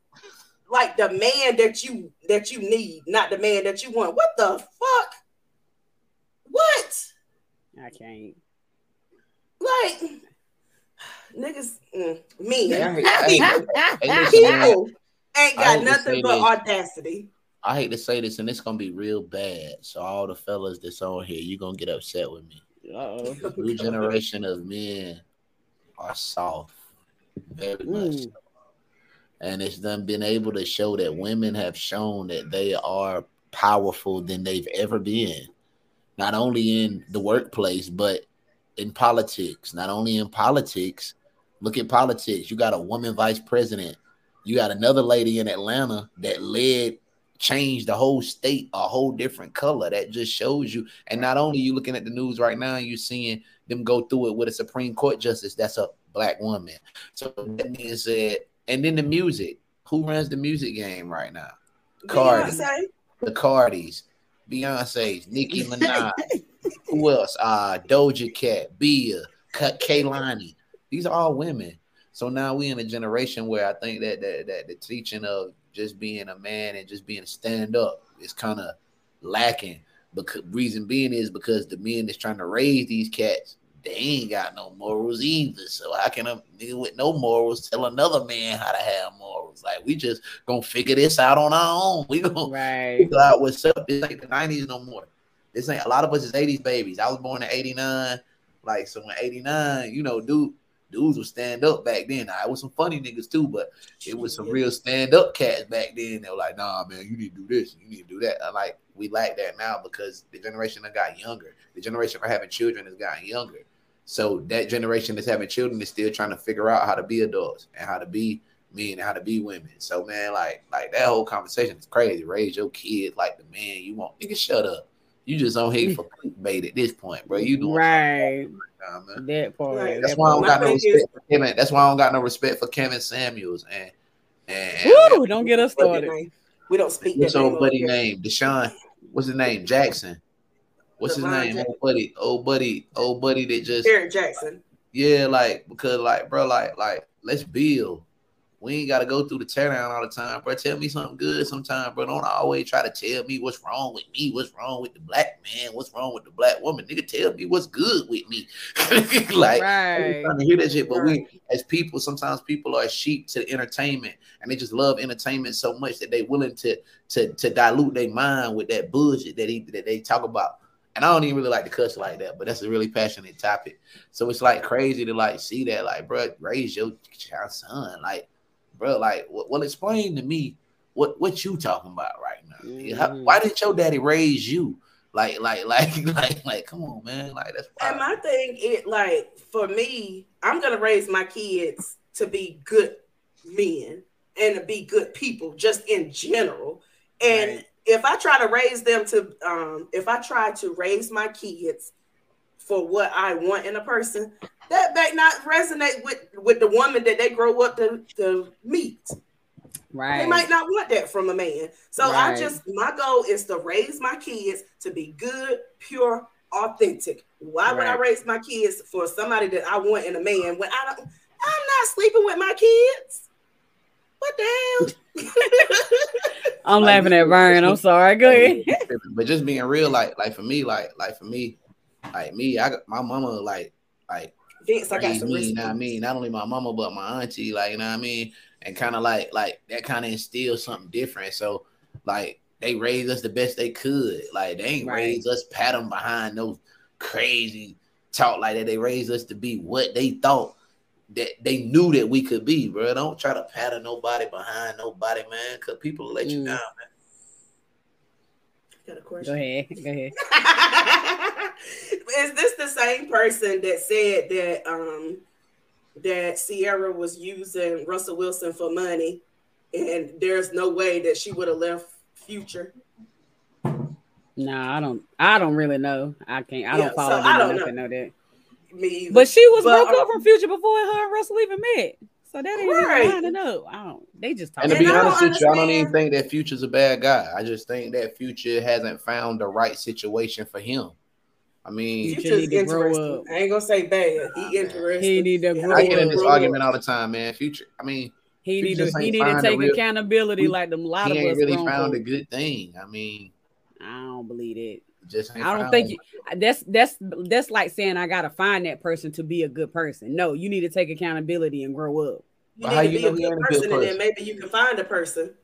like the man that you that you need, not the man that you want. What the fuck? What? I can't. Like niggas, mm, me, Hey, I hey, mean, hey, listen, man. people. Ain't got nothing but this. audacity. I hate to say this, and it's gonna be real bad. So all the fellas that's on here, you're gonna get upset with me. Uh-oh. New generation of men are soft, very mm. much. So. And it's them been able to show that women have shown that they are powerful than they've ever been, not only in the workplace but in politics. Not only in politics, look at politics. You got a woman vice president. You got another lady in Atlanta that led changed the whole state a whole different color. That just shows you. And not only you looking at the news right now, you're seeing them go through it with a Supreme Court justice that's a black woman. So that means that, and then the music. Who runs the music game right now? Cardi, the Cardis, Beyonce, Nicki Minaj. Who else? Uh, Doja Cat, Bia, Kehlani. These are all women. So now we in a generation where I think that that, that the teaching of just being a man and just being a stand up is kind of lacking. Because reason being is because the men is trying to raise these cats, they ain't got no morals either. So how can a nigga with no morals tell another man how to have morals? Like we just gonna figure this out on our own. We gonna right. figure out what's up. This ain't the nineties no more. This ain't a lot of us is eighties babies. I was born in eighty nine. Like so in eighty nine, you know, dude dudes would stand up back then. I was some funny niggas too, but it was some real stand up cats back then. They were like, nah, man, you need to do this, you need to do that. And like, we lack that now because the generation that got younger, the generation for having children has gotten younger. So that generation that's having children is still trying to figure out how to be adults and how to be men and how to be women. So man, like, like that whole conversation is crazy. Raise your kid like the man you want. Nigga, shut up. You just on hate for bait at this point, bro. You doing right. That part. Right. That's why I don't got no respect for Kevin. That's why I don't got no respect for Kevin Samuels and and, Woo, don't get us started. We don't speak. What's old buddy name? Deshaun. What's his name? Jaxn. What's his name? Jaxn. Old buddy. Old buddy. Old buddy that just Derrick Jaxn. Yeah, like because like bro, like like let's build. We ain't gotta go through the teardown all the time, bro. Tell me something good sometime, bro. Don't always try to tell me what's wrong with me, what's wrong with the black man, what's wrong with the black woman. Nigga, tell me what's good with me. like right. trying to hear that shit. But right. we as people, sometimes people are sheep to the entertainment and they just love entertainment so much that they willing to to to dilute their mind with that bullshit that he that they talk about. And I don't even really like to cuss like that, but that's a really passionate topic. So it's like crazy to like see that, like, bro, raise your child son. Like, bro. Like, well, explain to me what what you talking about right now. Mm-hmm. How, why didn't your daddy raise you? Like, like, like, like, like, come on, man. Like, that's. And my thing, it like for me, I'm gonna raise my kids to be good men and to be good people, just in general. And right. If I try to raise them to, um, if I try to raise my kids for what I want in a person, that may not resonate with with the woman that they grow up to, to meet. Right. They might not want that from a man. So right. I just my goal is to raise my kids to be good, pure, authentic. Why right. would I raise my kids for somebody that I want in a man when I don't I'm not sleeping with my kids? What the hell? I'm like, laughing at Brian. I'm sorry. Go ahead. But just being real, like like for me, like like for me, like me, I got my mama like like Vince, I got some me, you know what I mean? Not only my mama, but my auntie, like, you know what I mean? And kind of like, like that kind of instills something different. So, like, they raised us the best they could. Like, they ain't right. raised us pat them behind those crazy talk like that. They raised us to be what they thought that they knew that we could be, bro. Don't try to pattern nobody behind nobody, man, because people will let mm. you down, man. Got a question. Go ahead. Go ahead. Is this the same person that said that um that Ciara was using Russell Wilson for money and there's no way that she would have left Future? No, I don't I don't really know. I can't I don't follow so I don't know. know that. Me either. But she was but, broke up from Future before her and Russell even met. So that ain't right. even to know. I don't. They just talk. And to be honest with you, I don't even think that Future's a bad guy. I just think that Future hasn't found the right situation for him. I mean, Future's interesting. I ain't gonna say bad. He interesting. He need to grow I get in this argument all the time, man. Future. I mean, he need to he need to take real, accountability like them. A lot he of ain't us really found a good thing. I mean, I don't believe it. Just I don't think you, that's that's that's like saying I gotta find that person to be a good person. No, you need to take accountability and grow up. you need to be a good person, and then maybe you can find a person.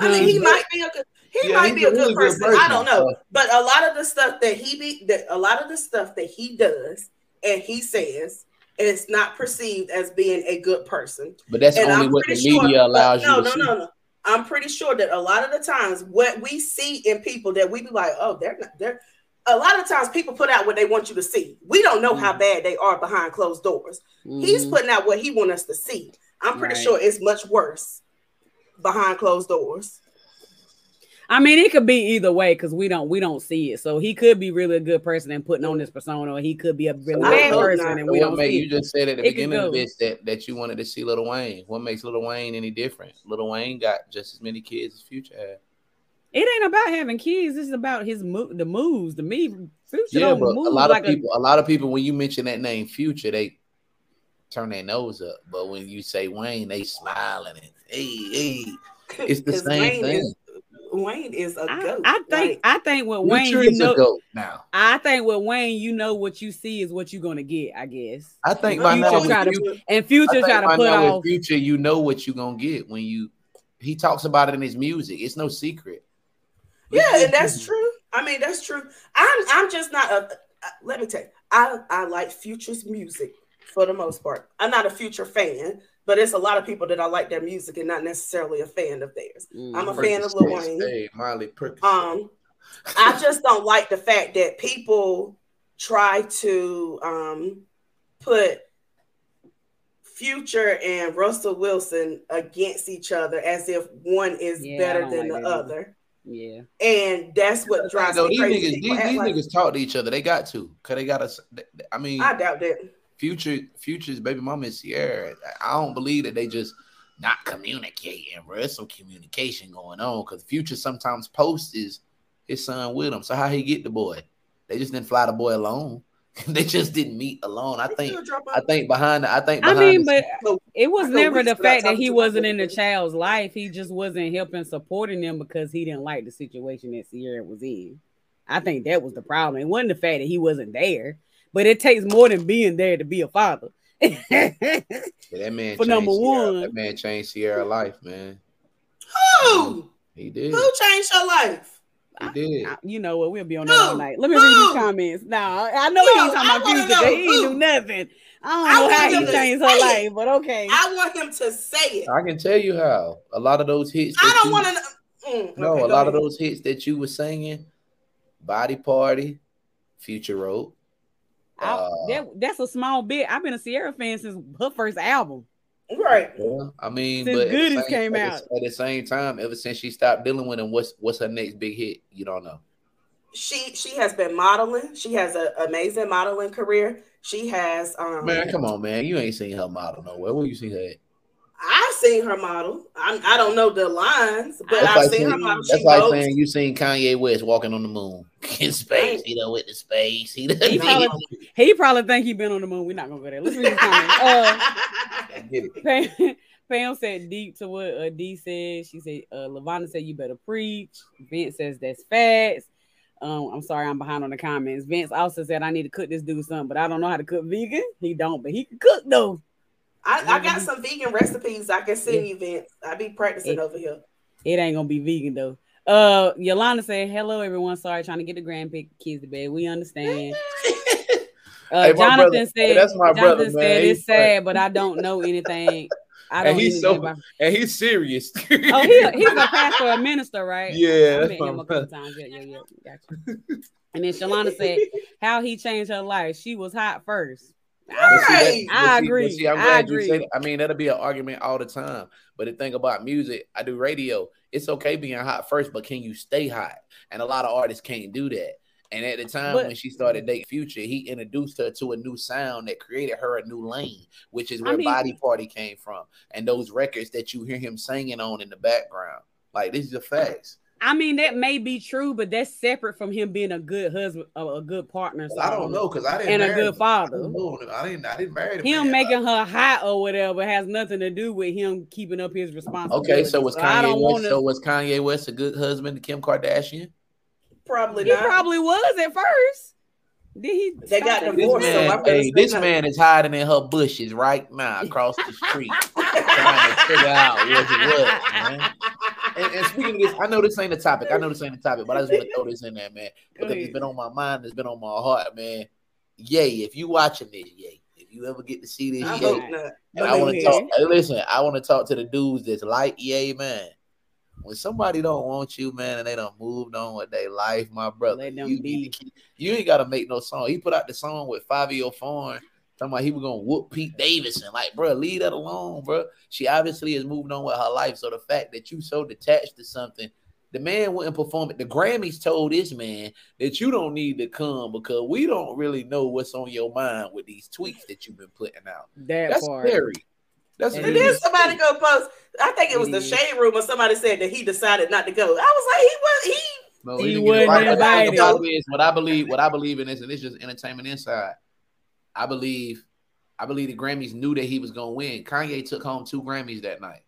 I mean, he might be a good. He yeah, might be a good, really person. person. I don't know, but a lot of the stuff that he be, that a lot of the stuff that he does and he says is not perceived as being a good person. But that's and only I'm what the sure, media allows no, you to no, see. No, no, no. I'm pretty sure that a lot of the times what we see in people that we be like, oh, they're not they're a lot of times people put out what they want you to see. We don't know mm-hmm. how bad they are behind closed doors. Mm-hmm. He's putting out what he wants us to see. I'm pretty right. sure it's much worse behind closed doors. I mean, it could be either way because we don't we don't see it. So he could be really a good person and putting on this persona, or he could be a really bad person and we don't see You just said at the it beginning of this that, that you wanted to see Lil Wayne. What makes Lil Wayne any different? Lil Wayne got just as many kids as Future had. It ain't about having kids. This is about his mo- the moves. The me Future yeah, but a lot like of people, a, a lot of people, when you mention that name Future, they turn their nose up. But when you say Wayne, they smiling and hey, hey. It's the same Wayne thing. Is, Wayne is a goat. I, I think like, I think with Wayne, you know, now. I think with Wayne, you know what you see is what you're gonna get. I guess. I think by now, try to, and future try to put off future. You know what you're gonna get when you. He talks about it in his music. It's no secret. Yeah, and that's true. I mean, that's true. I'm I'm just not a. Uh, let me tell you, I I like Future's music for the most part. I'm not a Future fan, but it's a lot of people that I like their music and not necessarily a fan of theirs. Mm, I'm a fan of Lil Wayne. Hey, Miley Um, I just don't like the fact that people try to um put Future and Russell Wilson against each other as if one is yeah, better than like the other. Yeah, and that's what drives me crazy. These, niggas, these, like, niggas talk to each other. They got to, cause they got to. I mean, I doubt that. Future, Future's baby mama is Ciara. I don't believe that they just not communicating, bro. There's some communication going on because Future sometimes posts his, his son with him. So how he get the boy? They just didn't fly the boy alone. they just didn't meet alone. I think. I think behind. I think. I mean, but it was never the fact that he wasn't in the child's life. He just wasn't helping supporting them because he didn't like the situation that Ciara was in. I think that was the problem. It wasn't the fact that he wasn't there. But it takes more than being there to be a father. yeah, that man for number one, that man changed Ciara life, man. Who? He did. Who changed her life? He did. I, you know what? We'll be on that all night. Let me Who? read these comments. Now I know no, he ain't talking about future. He ain't do nothing. I don't I know how he changed her life, but okay. I want him to say it. I can tell you how. A lot of those hits. I don't want to. Mm, no, okay, a lot ahead. of those hits that you were singing, "Body Party," Future wrote. Uh, that, that's a small bit. I've been a Ciara fan since her first album. Right. Yeah, I mean, since but Goodies came at out. The, at the same time, ever since she stopped dealing with him, what's what's her next big hit? You don't know. She she has been modeling. She has an amazing modeling career. She has um Man, come on, man. You ain't seen her model nowhere. Where you see her at? I've seen her model. I'm, I do not know the lines, but that's I've like seen saying, her model. That's she like goes. saying you seen Kanye West walking on the moon in space. He know with the space. He, he probably, he probably think he been on the moon. We're not gonna go there. Let's read the comments. Uh, Pam, Pam said deep to what uh, D said. She said uh, said you better preach. Vince says that's fast. Um, I'm sorry, I'm behind on the comments. Vince also said I need to cook this dude something, but I don't know how to cook vegan. He don't, but he can cook though. I, I got some vegan recipes I can send you, Vince. I be practicing it, over here. It ain't gonna be vegan though. Uh, Yolanda said, "Hello, everyone. Sorry, trying to get the grandkids to bed. We understand." Uh, hey, Jonathan brother, said, hey, "That's my Jonathan brother, said man. it's sad, but I don't know anything. I don't." And he's so, about... and he's serious. oh, he, he's a pastor, a minister, right? Yeah, I met him a couple times. Yeah, yeah, yeah. Gotcha. and then Shalana said, "How he changed her life. She was hot first. Right. I agree. See, I'm glad I agree. you say I mean, that'll be an argument all the time. But the thing about music, I do radio. It's okay being hot first, but can you stay hot? And a lot of artists can't do that. And at the time but, when she started dating Future, he introduced her to a new sound that created her a new lane, which is where I mean, Body Party came from. And those records that you hear him singing on in the background. Like, this is the facts. I mean, that may be true, but that's separate from him being a good husband, a, a good partner. So I don't um, know because I didn't and a good father. I, I, didn't. I didn't marry him. Him making her hot or whatever has nothing to do with him keeping up his responsibility. Okay, so was Kanye so West? Wanna... So was Kanye West a good husband to Kim Kardashian? Probably. He not. probably was at first. Did he? They got divorced. This man, so hey, this man is hiding in her bushes right now across the street. trying to figure out what's what, man. And, and, speaking of this, I know this ain't the topic. I know this ain't the topic, but I just want to throw this in there, man, because it's been on my mind. It's been on my heart, man. Yay! If you watching this, yay! If you ever get to see this, I yay! And I want to talk. Hey, listen, I want to talk to the dudes that's like yay, man. When somebody don't want you, man, and they don't moved on with their life, my brother, you, be. you ain't got to make no song. He put out the song with Fivio Foreign talking about he was gonna whoop Pete Davidson. Like, bro, leave that alone, bro. She obviously has moved on with her life. So the fact that you so detached to something, the man wouldn't perform it. The Grammys told this man that you don't need to come because we don't really know what's on your mind with these tweets that you've been putting out. That That's part. scary. That's and then somebody go post. I think it was the shade room, or somebody said that he decided not to go. I was like, he was he. No, he, he wasn't right. invited. Is what I believe. What I believe in is, and it's just entertainment inside. I believe I believe the Grammys knew that he was gonna win. Kanye took home two Grammys that night.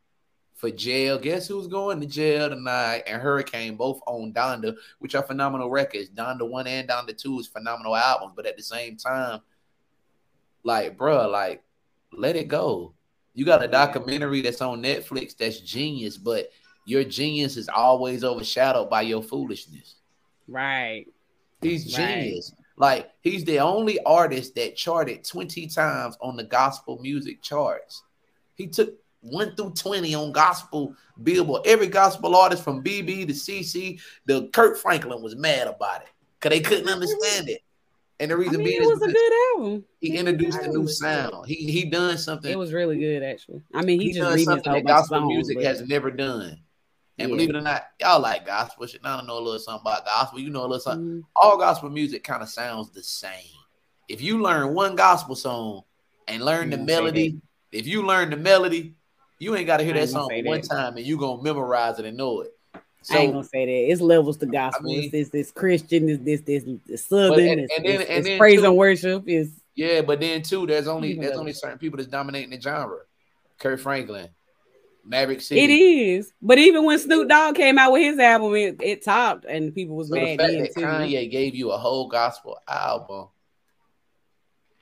For jail, guess who's going to jail tonight? And Hurricane both own Donda, which are phenomenal records. Donda one and Donda two is phenomenal albums, but at the same time, like, bruh, like, let it go. You got a documentary that's on Netflix that's genius, but your genius is always overshadowed by your foolishness. Right. He's genius. Right. Like he's the only artist that charted 20 times on the gospel music charts. He took 1 through 20 on gospel billboard. Every gospel artist from BeBe to CeCe, the Kirk Franklin was mad about it because they couldn't understand it. And the reason I mean, being it was a good album. He introduced a new sound. He he done something. It was really good actually. I mean, he, he just done something that gospel songs, music but... has never done. And Yeah. believe it or not, y'all like gospel shit. Now I know a little something about gospel. You know a little something. Mhm. All gospel music kind of sounds the same. If you learn one gospel song and learn the ain't gonna say melody, if you learn the melody, you ain't got to hear that song one that. time and you gonna memorize it and know it. So, I ain't gonna say that. It's levels to gospel. mean- it's this this Christian, this this this, this southern, and- it's, and then- it's- and it's then praise too- and worship. Is yeah, but then too, there's only there's only certain people that's dominating the genre. Kirk Franklin, Maverick City. it is. But even when Snoop Dogg came out with his album, it, it topped and people was So the mad fact then that too. Kanye gave you a whole gospel album,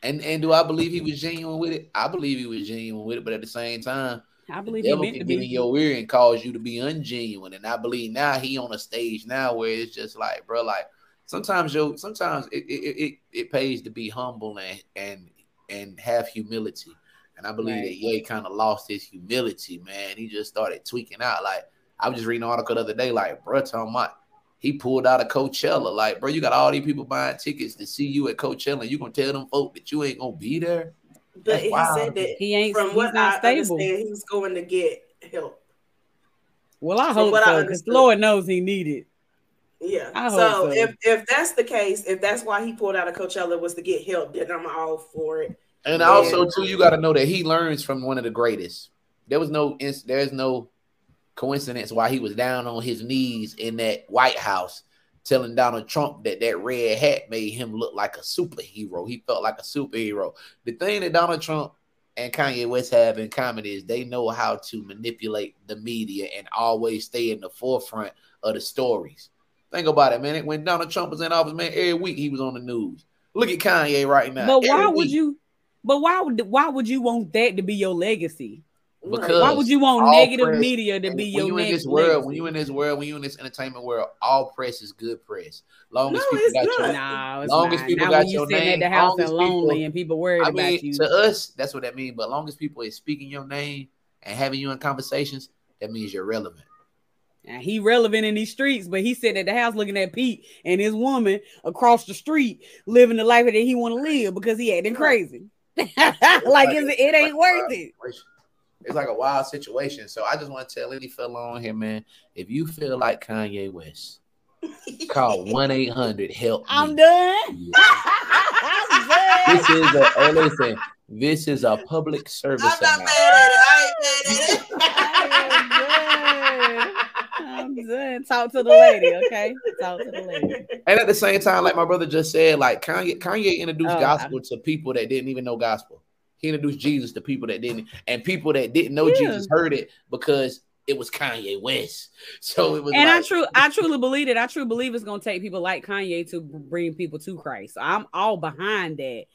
and and do I believe he was genuine with it? I believe he was genuine with it, but at the same time, I the believe he devil can get in your ear and cause you to be ungenuine. And I believe now he on a stage now where it's just like, bro, like sometimes yo, sometimes it it, it, it pays to be humble and and and have humility. And I believe Right. that Ye kind of lost his humility, man. He just started tweaking out. Like I was just reading an article the other day, like, bro, talking about he pulled out of Coachella. Like, bro, you got all these people buying tickets to see you at Coachella. You gonna tell them folk that you ain't gonna be there? But That's he wild. said that He ain't. from he's what not I stable. understand, he's going to get help. Well, I hope what I so because understood. Lord knows he needed. Yeah. I hope so, so. if if that's the case, if that's why he pulled out of Coachella was to get help, then I'm all for it. And Yeah. also, too, you got to know that he learns from one of the greatest. There was no, there's no coincidence why he was down on his knees in that White House, telling Donald Trump that that red hat made him look like a superhero. He felt like a superhero. The thing that Donald Trump and Kanye West have in common is they know how to manipulate the media and always stay in the forefront of the stories. Think about it, man. When Donald Trump was in office, man, every week he was on the news. Look at Kanye right now. But why Every would week. you? But why would why would you want that to be your legacy? Because Why would you want negative press- media to And be when your you in this world, legacy? when you in this world, when you in this entertainment world, all press is good press. Long as No, people it's got not. your No, it's Long as people Not got you your sitting at name, the house long as and lonely people- and people worried I about you. to us, that's what that means. But long as people is speaking your name and having you in conversations, that means you're relevant. Now, he relevant in these streets, but he sitting at the house looking at Pete and his woman across the street living the life that he want to live because he acting crazy. like it's, it ain't worth it. It's like a wild situation. So I just want to tell any fella on here, man, if you feel like Kanye West, call 1-800 help I'm me. done. I'm This is a hey, listen, this is a public service I'm not mad at it. I ain't mad at it. I'm. Talk to the lady, okay? Talk to the lady. And at the same time, like my brother just said, like Kanye, Kanye introduced Oh, gospel to people that didn't even know gospel. He introduced Jesus to people that didn't, and people that didn't know Yeah. Jesus heard it because it was Kanye West. So it was. And I like, true, I truly believe it. I truly believe it's gonna take people like Kanye to bring people to Christ. So I'm all behind that.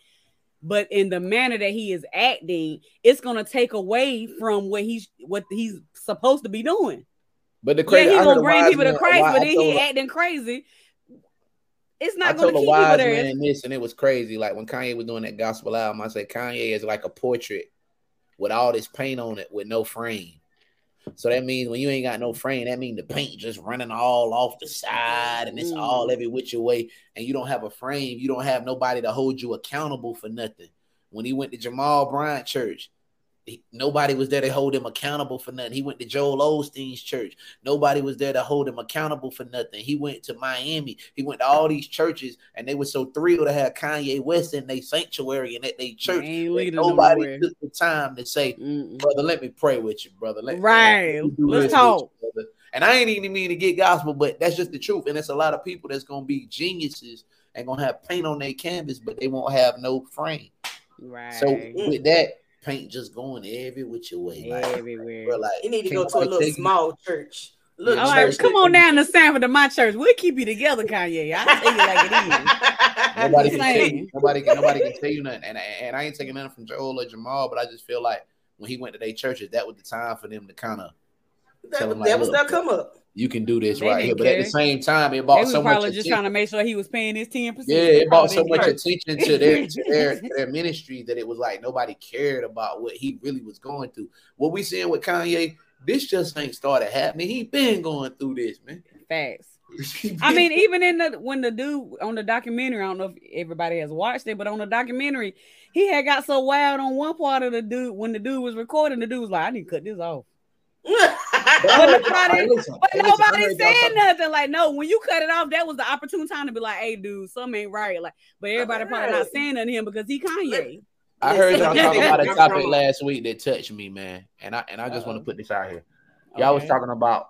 but in the manner that he is acting, it's gonna take away from what he's what he's supposed to be doing. But the crazy, yeah, he's gonna bring people to Christ, but then he acting crazy. It's not I gonna told keep a wise people there. man this, and it was crazy. Like when Kanye was doing that gospel album, I said Kanye is like a portrait with all this paint on it with no frame. So that means when you ain't got no frame, that means the paint just running all off the side and it's Mm. all every which way, and you don't have a frame, you don't have nobody to hold you accountable for nothing. When he went to Jamal Bryant Church, he- nobody was there to hold him accountable for nothing. He went to Joel Osteen's church. Nobody was there to hold him accountable for nothing. He went to Miami. He went to all these churches, and they were so thrilled to have Kanye West in their sanctuary and at their church. Ain't that leading Nobody nowhere. took the time to say, Mm-mm. brother, let me pray with you, brother. Let, Right. Let Let's talk. you. And I ain't even mean to get gospel, but that's just the truth. And it's a lot of people that's gonna be geniuses and gonna have paint on their canvas, but they won't have no frame. Right. So with that, paint just going every which way. Like, everywhere. bro, like, You need to go to a little tell you- small church. Little All right, church. come on down to Sanford to my church. We'll keep you together, Kanye. I tell you like it is. Nobody can tell you. Nobody can. Nobody can tell you nothing. And, and I ain't taking nothing from Joel or Jamal, but I just feel like when he went to their churches, that was the time for them to kind of tell him That, that like, was look, their come up. you can do this They right didn't here. But at the same time, it bought brought was so much probably just attention. trying to make sure he was paying his ten percent. Yeah, it brought so much attention to their to their to their ministry that it was like nobody cared about what he really was going through. What we seeing with Kanye, this just ain't started happening. He been going through this, man. Facts. I mean, even in the when the dude on the documentary, I don't know if everybody has watched it, but on the documentary, he had got so wild on one part of the dude when the dude was recording. The dude was like, "I need to cut this off," but nobody, but nobody heard y'all said nothing. Like, no, when you cut it off, that was the opportune time to be like, "Hey, dude, something ain't right." Like, but everybody probably not Right. saying nothing to him because he Kanye. I heard y'all talking about a topic last week that touched me, man. And I and I just want Uh-oh. to put this out here. Y'all was talking about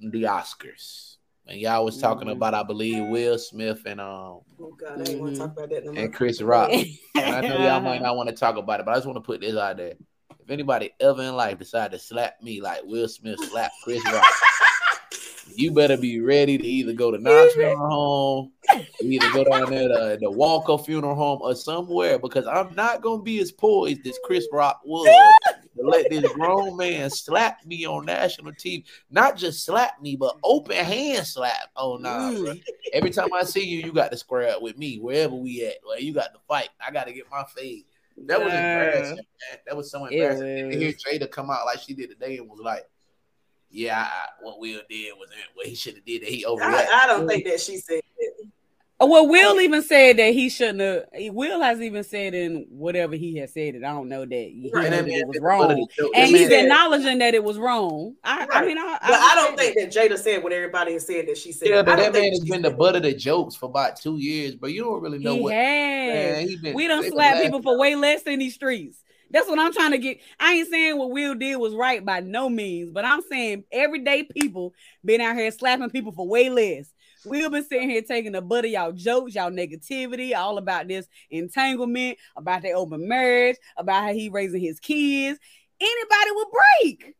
the Oscars. And y'all was talking Mhm. about, I believe, Will Smith and um Oh God, I ain't want to talk about that no and Chris Rock. And I know y'all might not want to talk about it, but I just want to put this out there. If anybody ever in life decide to slap me like Will Smith slapped Chris Rock, you better be ready to either go to Knox Funeral Home, either go down there to the Walker Funeral Home or somewhere because I'm not gonna be as poised as Chris Rock was to let this grown man slap me on national TV. Not just slap me, but open hand slap. Oh nah. bro. Every time I see you, you got to square up with me wherever we at. Well, you got to fight. I got to get my fade. That was Nah. embarrassing, man. That was so It embarrassing. And to hear. Jada come out like she did today and was like, "Yeah, I, what Will did was what he should have did. That he overreacted." I, I don't think that she said it. Well, Will even said that he shouldn't have. Will has even said in whatever he has said it. I don't know that he Right. knew And that that it was wrong, and he's said- acknowledging that it was wrong. I, I mean, I, But I don't think that Jada said what everybody has said that she said. Yeah, but that man has been the butt of the jokes for about two years, but you don't really know he what. has. Man, he been, we don't slap people for way less in these streets. That's what I'm trying to get. I ain't saying what Will did was right by no means, but I'm saying everyday people been out here slapping people for way less. We've been sitting here taking the butt of y'all jokes, y'all negativity, all about this entanglement, about their open marriage, about how he raising his kids. Anybody would break.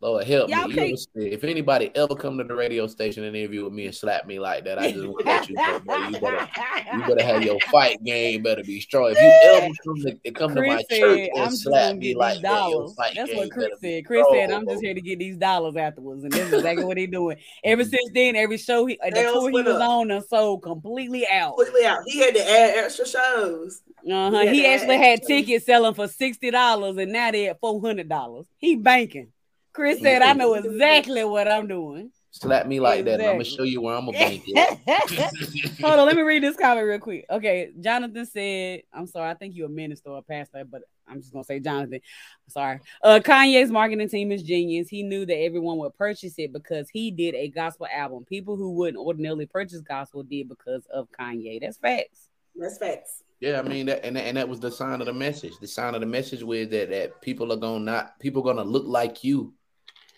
Lord help Y'all me. You know, if anybody ever come to the radio station and interview with me and slap me like that, I just want to let you know, bro, you better you better have your fight game better be strong. If you ever come to, come to my Chris church and "I'm just slap me get like these that, your dollars." fight That's game what Chris said. Chris said, "I'm just here to get these dollars afterwards," and this is exactly what he's doing. Ever since then, every show he, uh, the tour he was up. on, and sold completely out. Completely out. He had to add extra shows. Uh-huh. Yeah, He actually had had tickets selling for sixty dollars, and now they at four hundred dollars. He banking. Chris said, "I know exactly what I'm doing." Slap me like that, and I'm gonna show you where I'm gonna bank it. Hold on, let me read this comment real quick. Okay, Jonathan said, I'm sorry, I think you're a minister or a pastor, but I'm just gonna say Jonathan. Sorry. Uh Kanye's marketing team is genius. He knew that everyone would purchase it because he did a gospel album. People who wouldn't ordinarily purchase gospel did because of Kanye. That's facts. That's facts. Yeah, I mean that, and that, and that was the sign of the message. The sign of the message was that that people are gonna not people gonna look like you.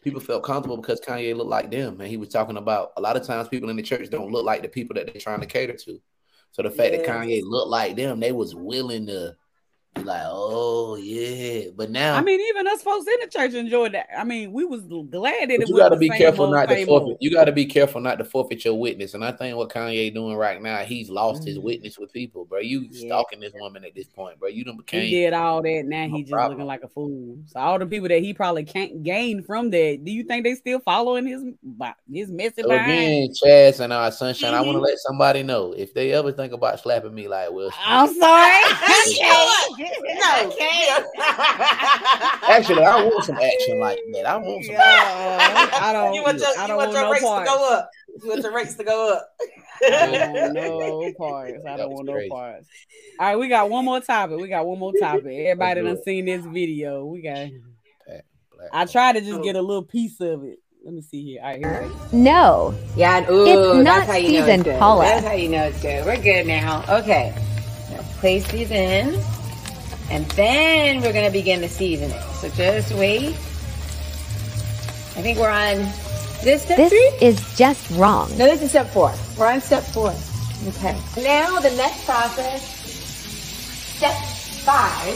People felt comfortable because Kanye looked like them, and he was talking about a lot of times people in the church don't look like the people that they're trying to cater to. So the fact that Kanye looked like them, they was willing to be like, oh yeah. But now, I mean, even us folks in the church enjoyed that. I mean, we was glad that it you was got to the be same careful not to forfeit. old. You got to be careful not to forfeit your witness. And I think what Kanye doing right now, he's lost his Mhm. witness with people, bro. You Yeah. stalking this woman at this point, bro. You done He became. did all that. Now No he just problem. looking like a fool. So all the people that he probably can't gain from that, do you think they still following his his message So behind? again, Chaz and our sunshine, I want to Mhm. let somebody know if they ever think about slapping me like Will I'm sorry. no, can't. Actually, I want some action like that. I want some. Yeah, I don't. You want your, I you don't want want your no rates parts. to go up. You want your rates to go up. I don't no parts. I don't was want no parts. All right, we got one more topic. We got one more topic. Everybody do done it. seen this video. We got. I woman. tried to just Oh. get a little piece of it. Let me see here. All right, here. No. Yeah, and ooh, It's not that's how you know it's good. Paula. That's how you know it's good. We're good now. Okay. Now place these in. And then we're gonna begin the seasoning. So just wait. I think we're on this step This three? is just wrong. No, this is step four. We're on step four. Okay. Now the next process, step five,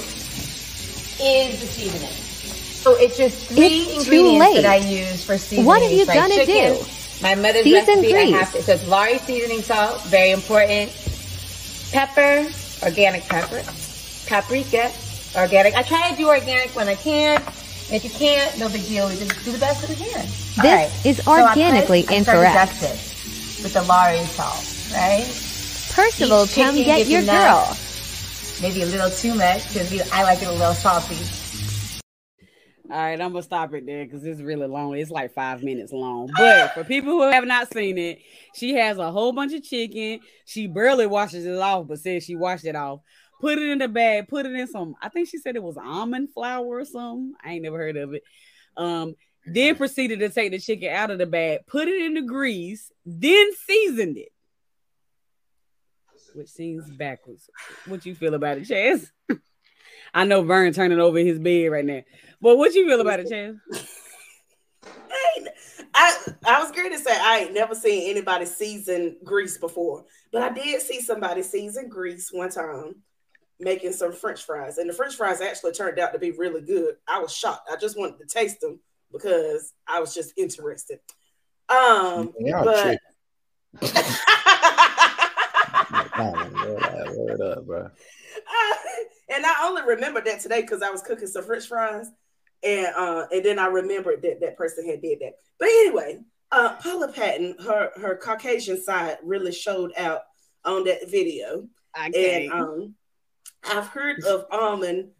is the seasoning. So it's just three It's ingredients that I use for seasoning. What are you gonna chicken. do? My mother's Season recipe. I have to. So it's Lawry's seasoning salt, very important. Pepper, organic pepper. Paprika, organic. I try to do organic when I can. If you can't, no big deal. We just do the best that we can. All This right. is So I put- organically I start to incorrect. dust it with the Lawry's salt, right? Percival, Each come chicken get gets your enough. girl. Maybe a little too much because I like it a little salty. All right, I'm gonna stop it there because it's really long. It's like five minutes long. But for people who have not seen it, she has a whole bunch of chicken. She barely washes it off, but says she washed it off. Put it in the bag. Put it in some. I think she said it was almond flour or something. I ain't never heard of it. Um, then proceeded to take the chicken out of the bag, put it in the grease, then seasoned it. Which seems backwards. What you feel about it, Chaz? I know Vern turning over his bed right now. But what you feel about it, Chaz? I, I I was going to say I ain't never seen anybody season grease before, but I did see somebody season grease one time making some French fries, and the French fries actually turned out to be really good. I was shocked. I just wanted to taste them because I was just interested. Um, Y'all but. Word, word up, bro. and I only remembered that today because I was cooking some French fries, and uh, and then I remembered that that person had did that. But anyway, uh, Paula Patton, her her Caucasian side really showed out on that video, Okay. and um, I've heard of almond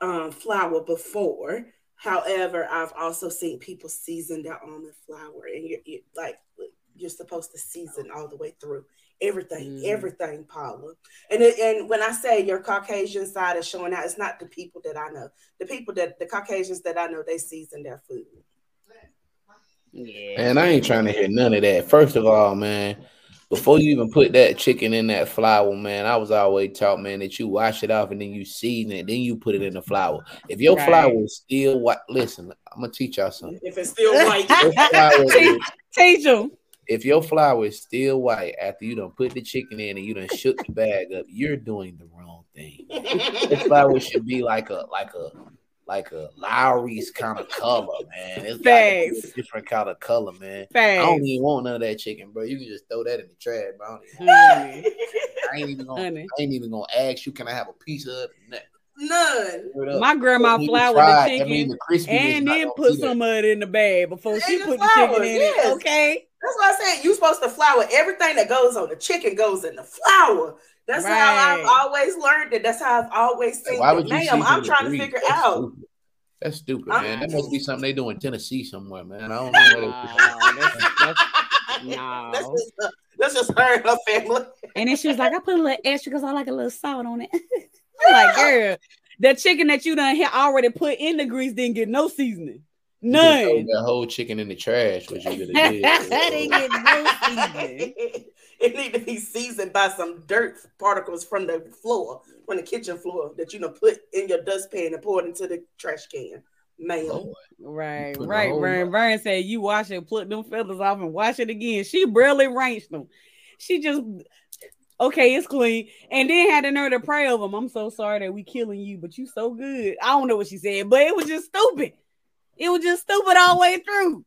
um, flour before. However, I've also seen people season their almond flour, and you're, you like you're supposed to season all the way through everything, Mm. everything, Paula. And it, and when I say your Caucasian side is showing out, it's not the people that I know. The people that the Caucasians that I know, they season their food. yeah. And I ain't trying to hear none of that. First of all, man, before you even put that chicken in that flour, man, I was always taught, man, that you wash it off and then you season it, then you put it in the flour. If your Right. flour is still white, listen, I'm gonna teach y'all something. If it's still white, Your Teach them. if your flour is still white after you done put the chicken in and you done shook the bag up, you're doing the wrong thing. This flour should be like a like a like a Lawry's kind of color, man. It's got to be a different kind of color, man. I don't even want none of that chicken, bro. You can just throw that in the trash, bro. I, don't even- Honey. I ain't even gonna. Honey. I ain't even gonna ask you. Can I have a piece of it? None. My grandma That floured fried. the That mean chicken the and then put some of it in the bag before she In the put the chicken in yes. it. Okay. That's why I said you supposed to flour everything that goes on the chicken goes in the flour. That's how I've always learned it. That's how I've always seen Why it. would you? Ma'am, season I'm the trying to figure That's out. Stupid. That's stupid, I'm- man. That must be something they do in Tennessee somewhere, man. I don't know. What No, that's, that's, no. That's just, uh, that's just her and her family. And then she was like, I put a little extra because I like a little salt on it. I'm like, girl, the chicken that you done had already put in the grease didn't get no seasoning. You None. That whole chicken in the trash. What you could I have didn't did. get no seasoning. it need to be seasoned by some dirt particles from the floor, from the kitchen floor that you know put in your dustpan and pour it into the trash can. Ma'am. Lord. Right, Put right. whole Vern, Vern said you wash it, put them feathers off, and wash it again. She barely rinsed them. She just Okay, it's clean. And then had the nerve to pray over them. I'm so sorry that we killing you, but you so good. I don't know what she said, but it was just stupid. It was just stupid all the way through.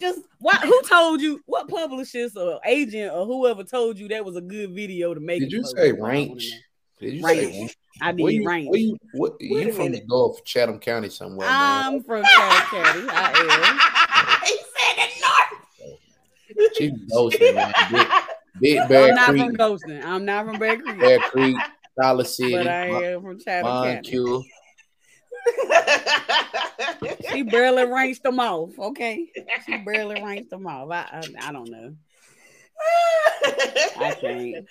Just what? Who told you? What publishers or agent or whoever told you that was a good video to make? Did you say range? Did you range. say range? I did Where you, range. where you, what, you from the North Chatham County somewhere? I'm man. from Chatham County. I he said it north. She ghosting, man. Big, Big Bear I'm not Creek, from Ghosting. I'm not from Bear Creek. Bear Creek, Siler City, but I am from Chatham County. Moncure. She barely ranked them off. Okay, she barely ranked them off. I, I, I don't know. I can't.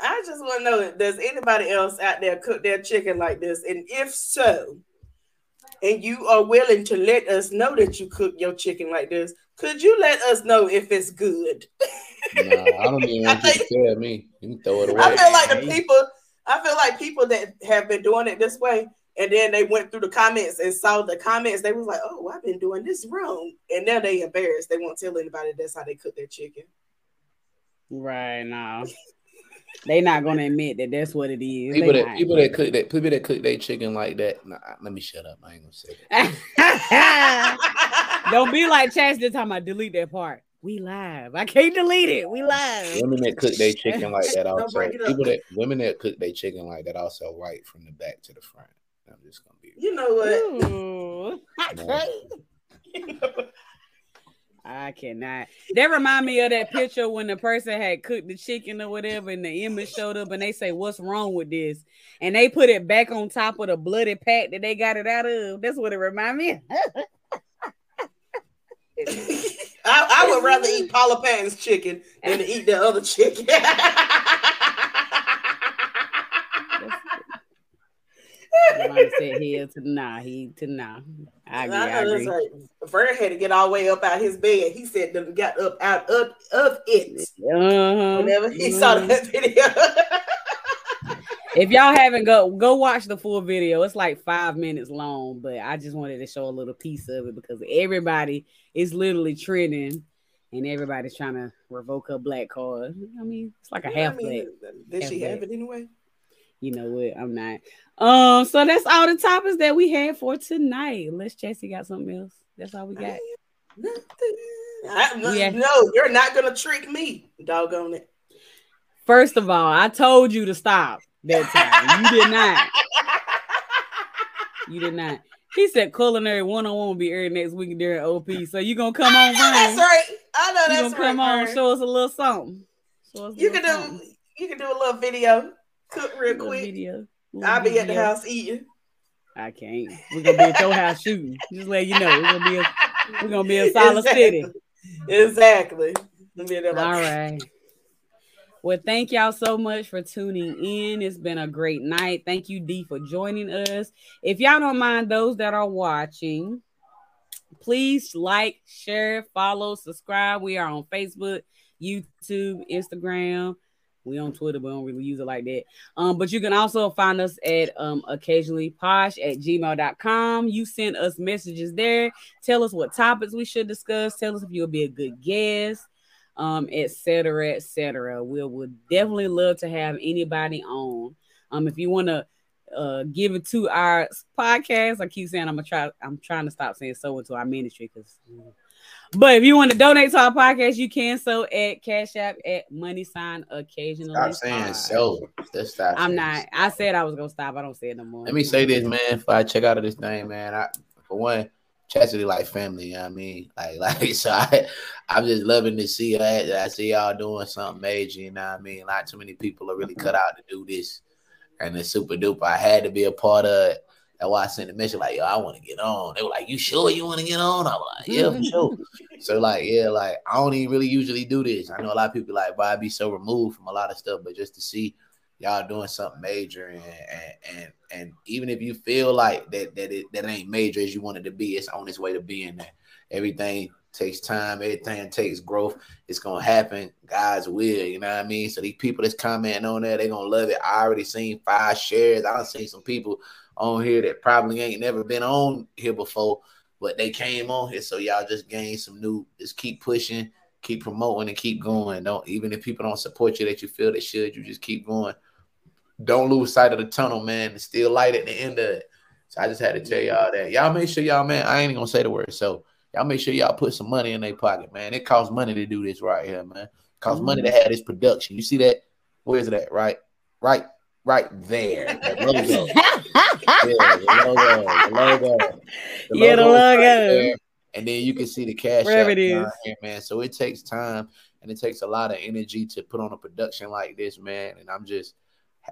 I just want to know: Does anybody else out there cook their chicken like this? And if so, and you are willing to let us know that you cook your chicken like this, could you let us know if it's good? Nah, I don't even want you to tell me. You can throw it away. I feel like the people, I feel like people that have been doing it this way, and then they went through the comments and saw the comments, they was like, "Oh, I've been doing this wrong," and now they embarrassed. They won't tell anybody that's how they cook their chicken. Right now, they not gonna admit that that's what it is. People They that not. people that cook that people that cook their chicken like that. Nah, let me shut up. I ain't gonna say that. Don't be like Chaz. This time I delete that part. We live. I can't delete it. We live. Women that cook their chicken like that also. break. People that women that cook their chicken like that also right from the back to the front. I'm just gonna be. You know what? Ooh, I. I cannot. That remind me of that picture when the person had cooked the chicken or whatever, and the image showed up, and they say, "What's wrong with this?" And they put it back on top of the bloody pack that they got it out of. That's what it remind me. of. I, I would rather eat Paula Patton's chicken than to eat the other chicken. Somebody said here to nah, he to nah. I agree. I I agree. right. Vern had to get all the way up out his bed. He said that he got up out of, of it Uh-huh. whenever he saw Mhm. that video. If y'all haven't go go watch the full video. It's like five minutes long, but I just wanted to show a little piece of it because everybody is literally trending and everybody's trying to revoke her black card. I mean, it's like a Yeah, I half mean, black. Did she half have it anyway? You know what? I'm not. Um, so that's all the topics that we had for tonight. Unless Chelsea got something else. That's all we got. I, no, Yeah. no, you're not gonna trick me, doggone it. First of all, I told you to stop that time. You did not. You did not. He said culinary one on one will be aired next week during OP. So you gonna come on, I know that's right. I know You that's gonna come on, show us a little something. A You little can do something. you can do a little video, cook real quick. video. I'll be at the house eating. I can't. We're gonna be at your house shooting. Just let you know. We're gonna be a, we're gonna be in Siler City. Exactly. Let me All right. Well, thank y'all so much for tuning in. It's been a great night. Thank you, D, for joining us. If y'all don't mind, those that are watching, please like, share, follow, subscribe. We are on Facebook, YouTube, Instagram. We on Twitter, but we don't really use it like that. Um, but you can also find us at um occasionally posh at gmail.com. You send us messages there. Tell us what topics we should discuss. Tell us if you'll be a good guest um, etc. cetera, et cetera. We would definitely love to have anybody on. Um, if you want to uh give it to our podcast, I keep saying I'm gonna try. I'm trying to stop saying so into our ministry because. But if you want to donate to our podcast, you can so at Cash App at money sign occasionally. Stop saying so. Just stop. I'm not. I said I was gonna stop. I don't say it no more. Let me say this, man. If I check out of this thing, man, I for one, Chastity like family. You know what I mean, like, like so. I, I'm just loving to see that. I see y'all doing something major. You know what I mean? Not too many people are really cut out to do this, and it's super duper. I had to be a part of it. That's why I sent a message like, "Yo, I want to get on." They were like, "You sure you want to get on?" I was like, "Yeah, for sure." So like, yeah, like I don't even really usually do this. I know a lot of people like, "But I be so removed from a lot of stuff," but just to see y'all doing something major and and and, and even if you feel like that that it that ain't major as you want it to be, it's on its way to being there. Everything takes time, everything takes growth. It's gonna happen. God's will, you know what I mean? So these people that's commenting on there, they gonna love it. I already seen five shares. I done seen some people on here that probably ain't never been on here before, but they came on here. So y'all just gain some new, just keep pushing, keep promoting and keep going. Don't even if people don't support you that you feel they should, you just keep going. Don't lose sight of the tunnel, man. It's still light at the end of it. So I just had to tell y'all that. Y'all make sure y'all, man. I ain't even gonna say the word. So y'all make sure y'all put some money in their pocket, man. It costs money to do this right here, man. It costs mm-hmm. money to have this production. You see that? Where's that? Right, right, right there. The logo. yeah, the logo. The logo. The yeah, the logo. And then you can see the cash Wherever it is. Here, man. So it takes time and it takes a lot of energy to put on a production like this, man. And I'm just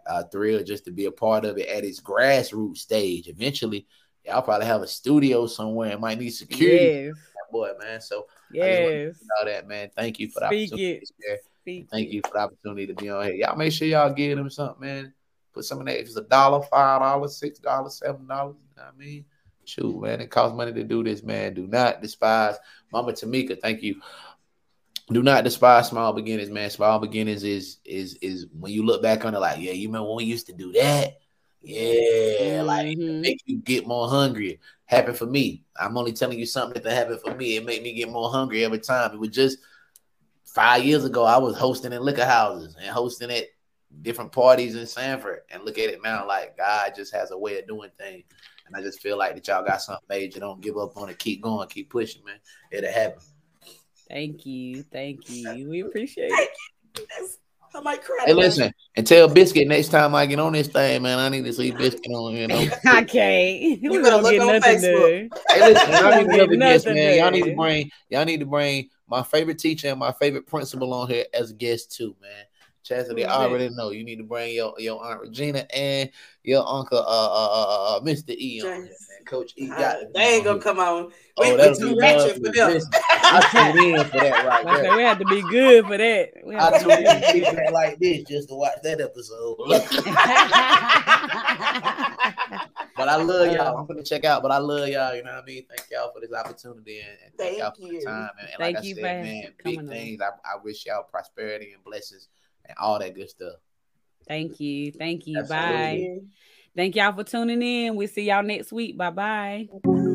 uh, thrilled just to be a part of it at its grassroots stage. Eventually, y'all probably have a studio somewhere and might need security. Yes. Boy, man. So yes, all that, man. Thank you for the Speak opportunity. It. Thank you for the opportunity to be on here. Y'all make sure y'all give them something, man. Put some of that. If it's a dollar, five dollars, six dollars, seven dollars. You know what I mean? Shoot, man, it costs money to do this, man. Do not despise Mama Tamika. Thank you do not despise small beginnings, man. Small beginnings is is is when you look back on it, like, yeah, you remember when we used to do that? Yeah, like mm-hmm. make you get more hungry. Happened for me. I'm only telling you something that happened for me. It made me get more hungry every time. It was just five years ago. I was hosting in liquor houses and hosting at different parties in Sanford. And look at it now, like God just has a way of doing things. And I just feel like that y'all got something major. Don't give up on it. Keep going. Keep pushing, man. It'll happen. Thank you. Thank you. We appreciate it. I might cry. Hey, listen, and tell Biscuit next time I get on this thing, man. I need to see Biscuit on here. You know? I can't. You better look on Facebook. Hey, listen, y'all need to guest, man. Y'all need to bring y'all need to bring my favorite teacher and my favorite principal on here as a guest too, man. Chastity, I already know you need to bring your, your aunt Regina and your uncle uh uh, uh, uh Mr. E on here, Coach E got uh, they ain't gonna come on. We, oh, that's too ratchet for them. I tuned in for that right there. Said, we had to be good for that. I tuned in for like this just to watch that episode. but I love y'all. I'm gonna check out, but I love y'all. You know what I mean? Thank y'all for this opportunity and, and thank, thank, y'all for the time. And, and thank like you I said, man, big things. I, I wish y'all prosperity and blessings and all that good stuff. Thank you. Thank you. Bye. Thank y'all for tuning in. We'll see y'all next week. Bye-bye. Bye-bye.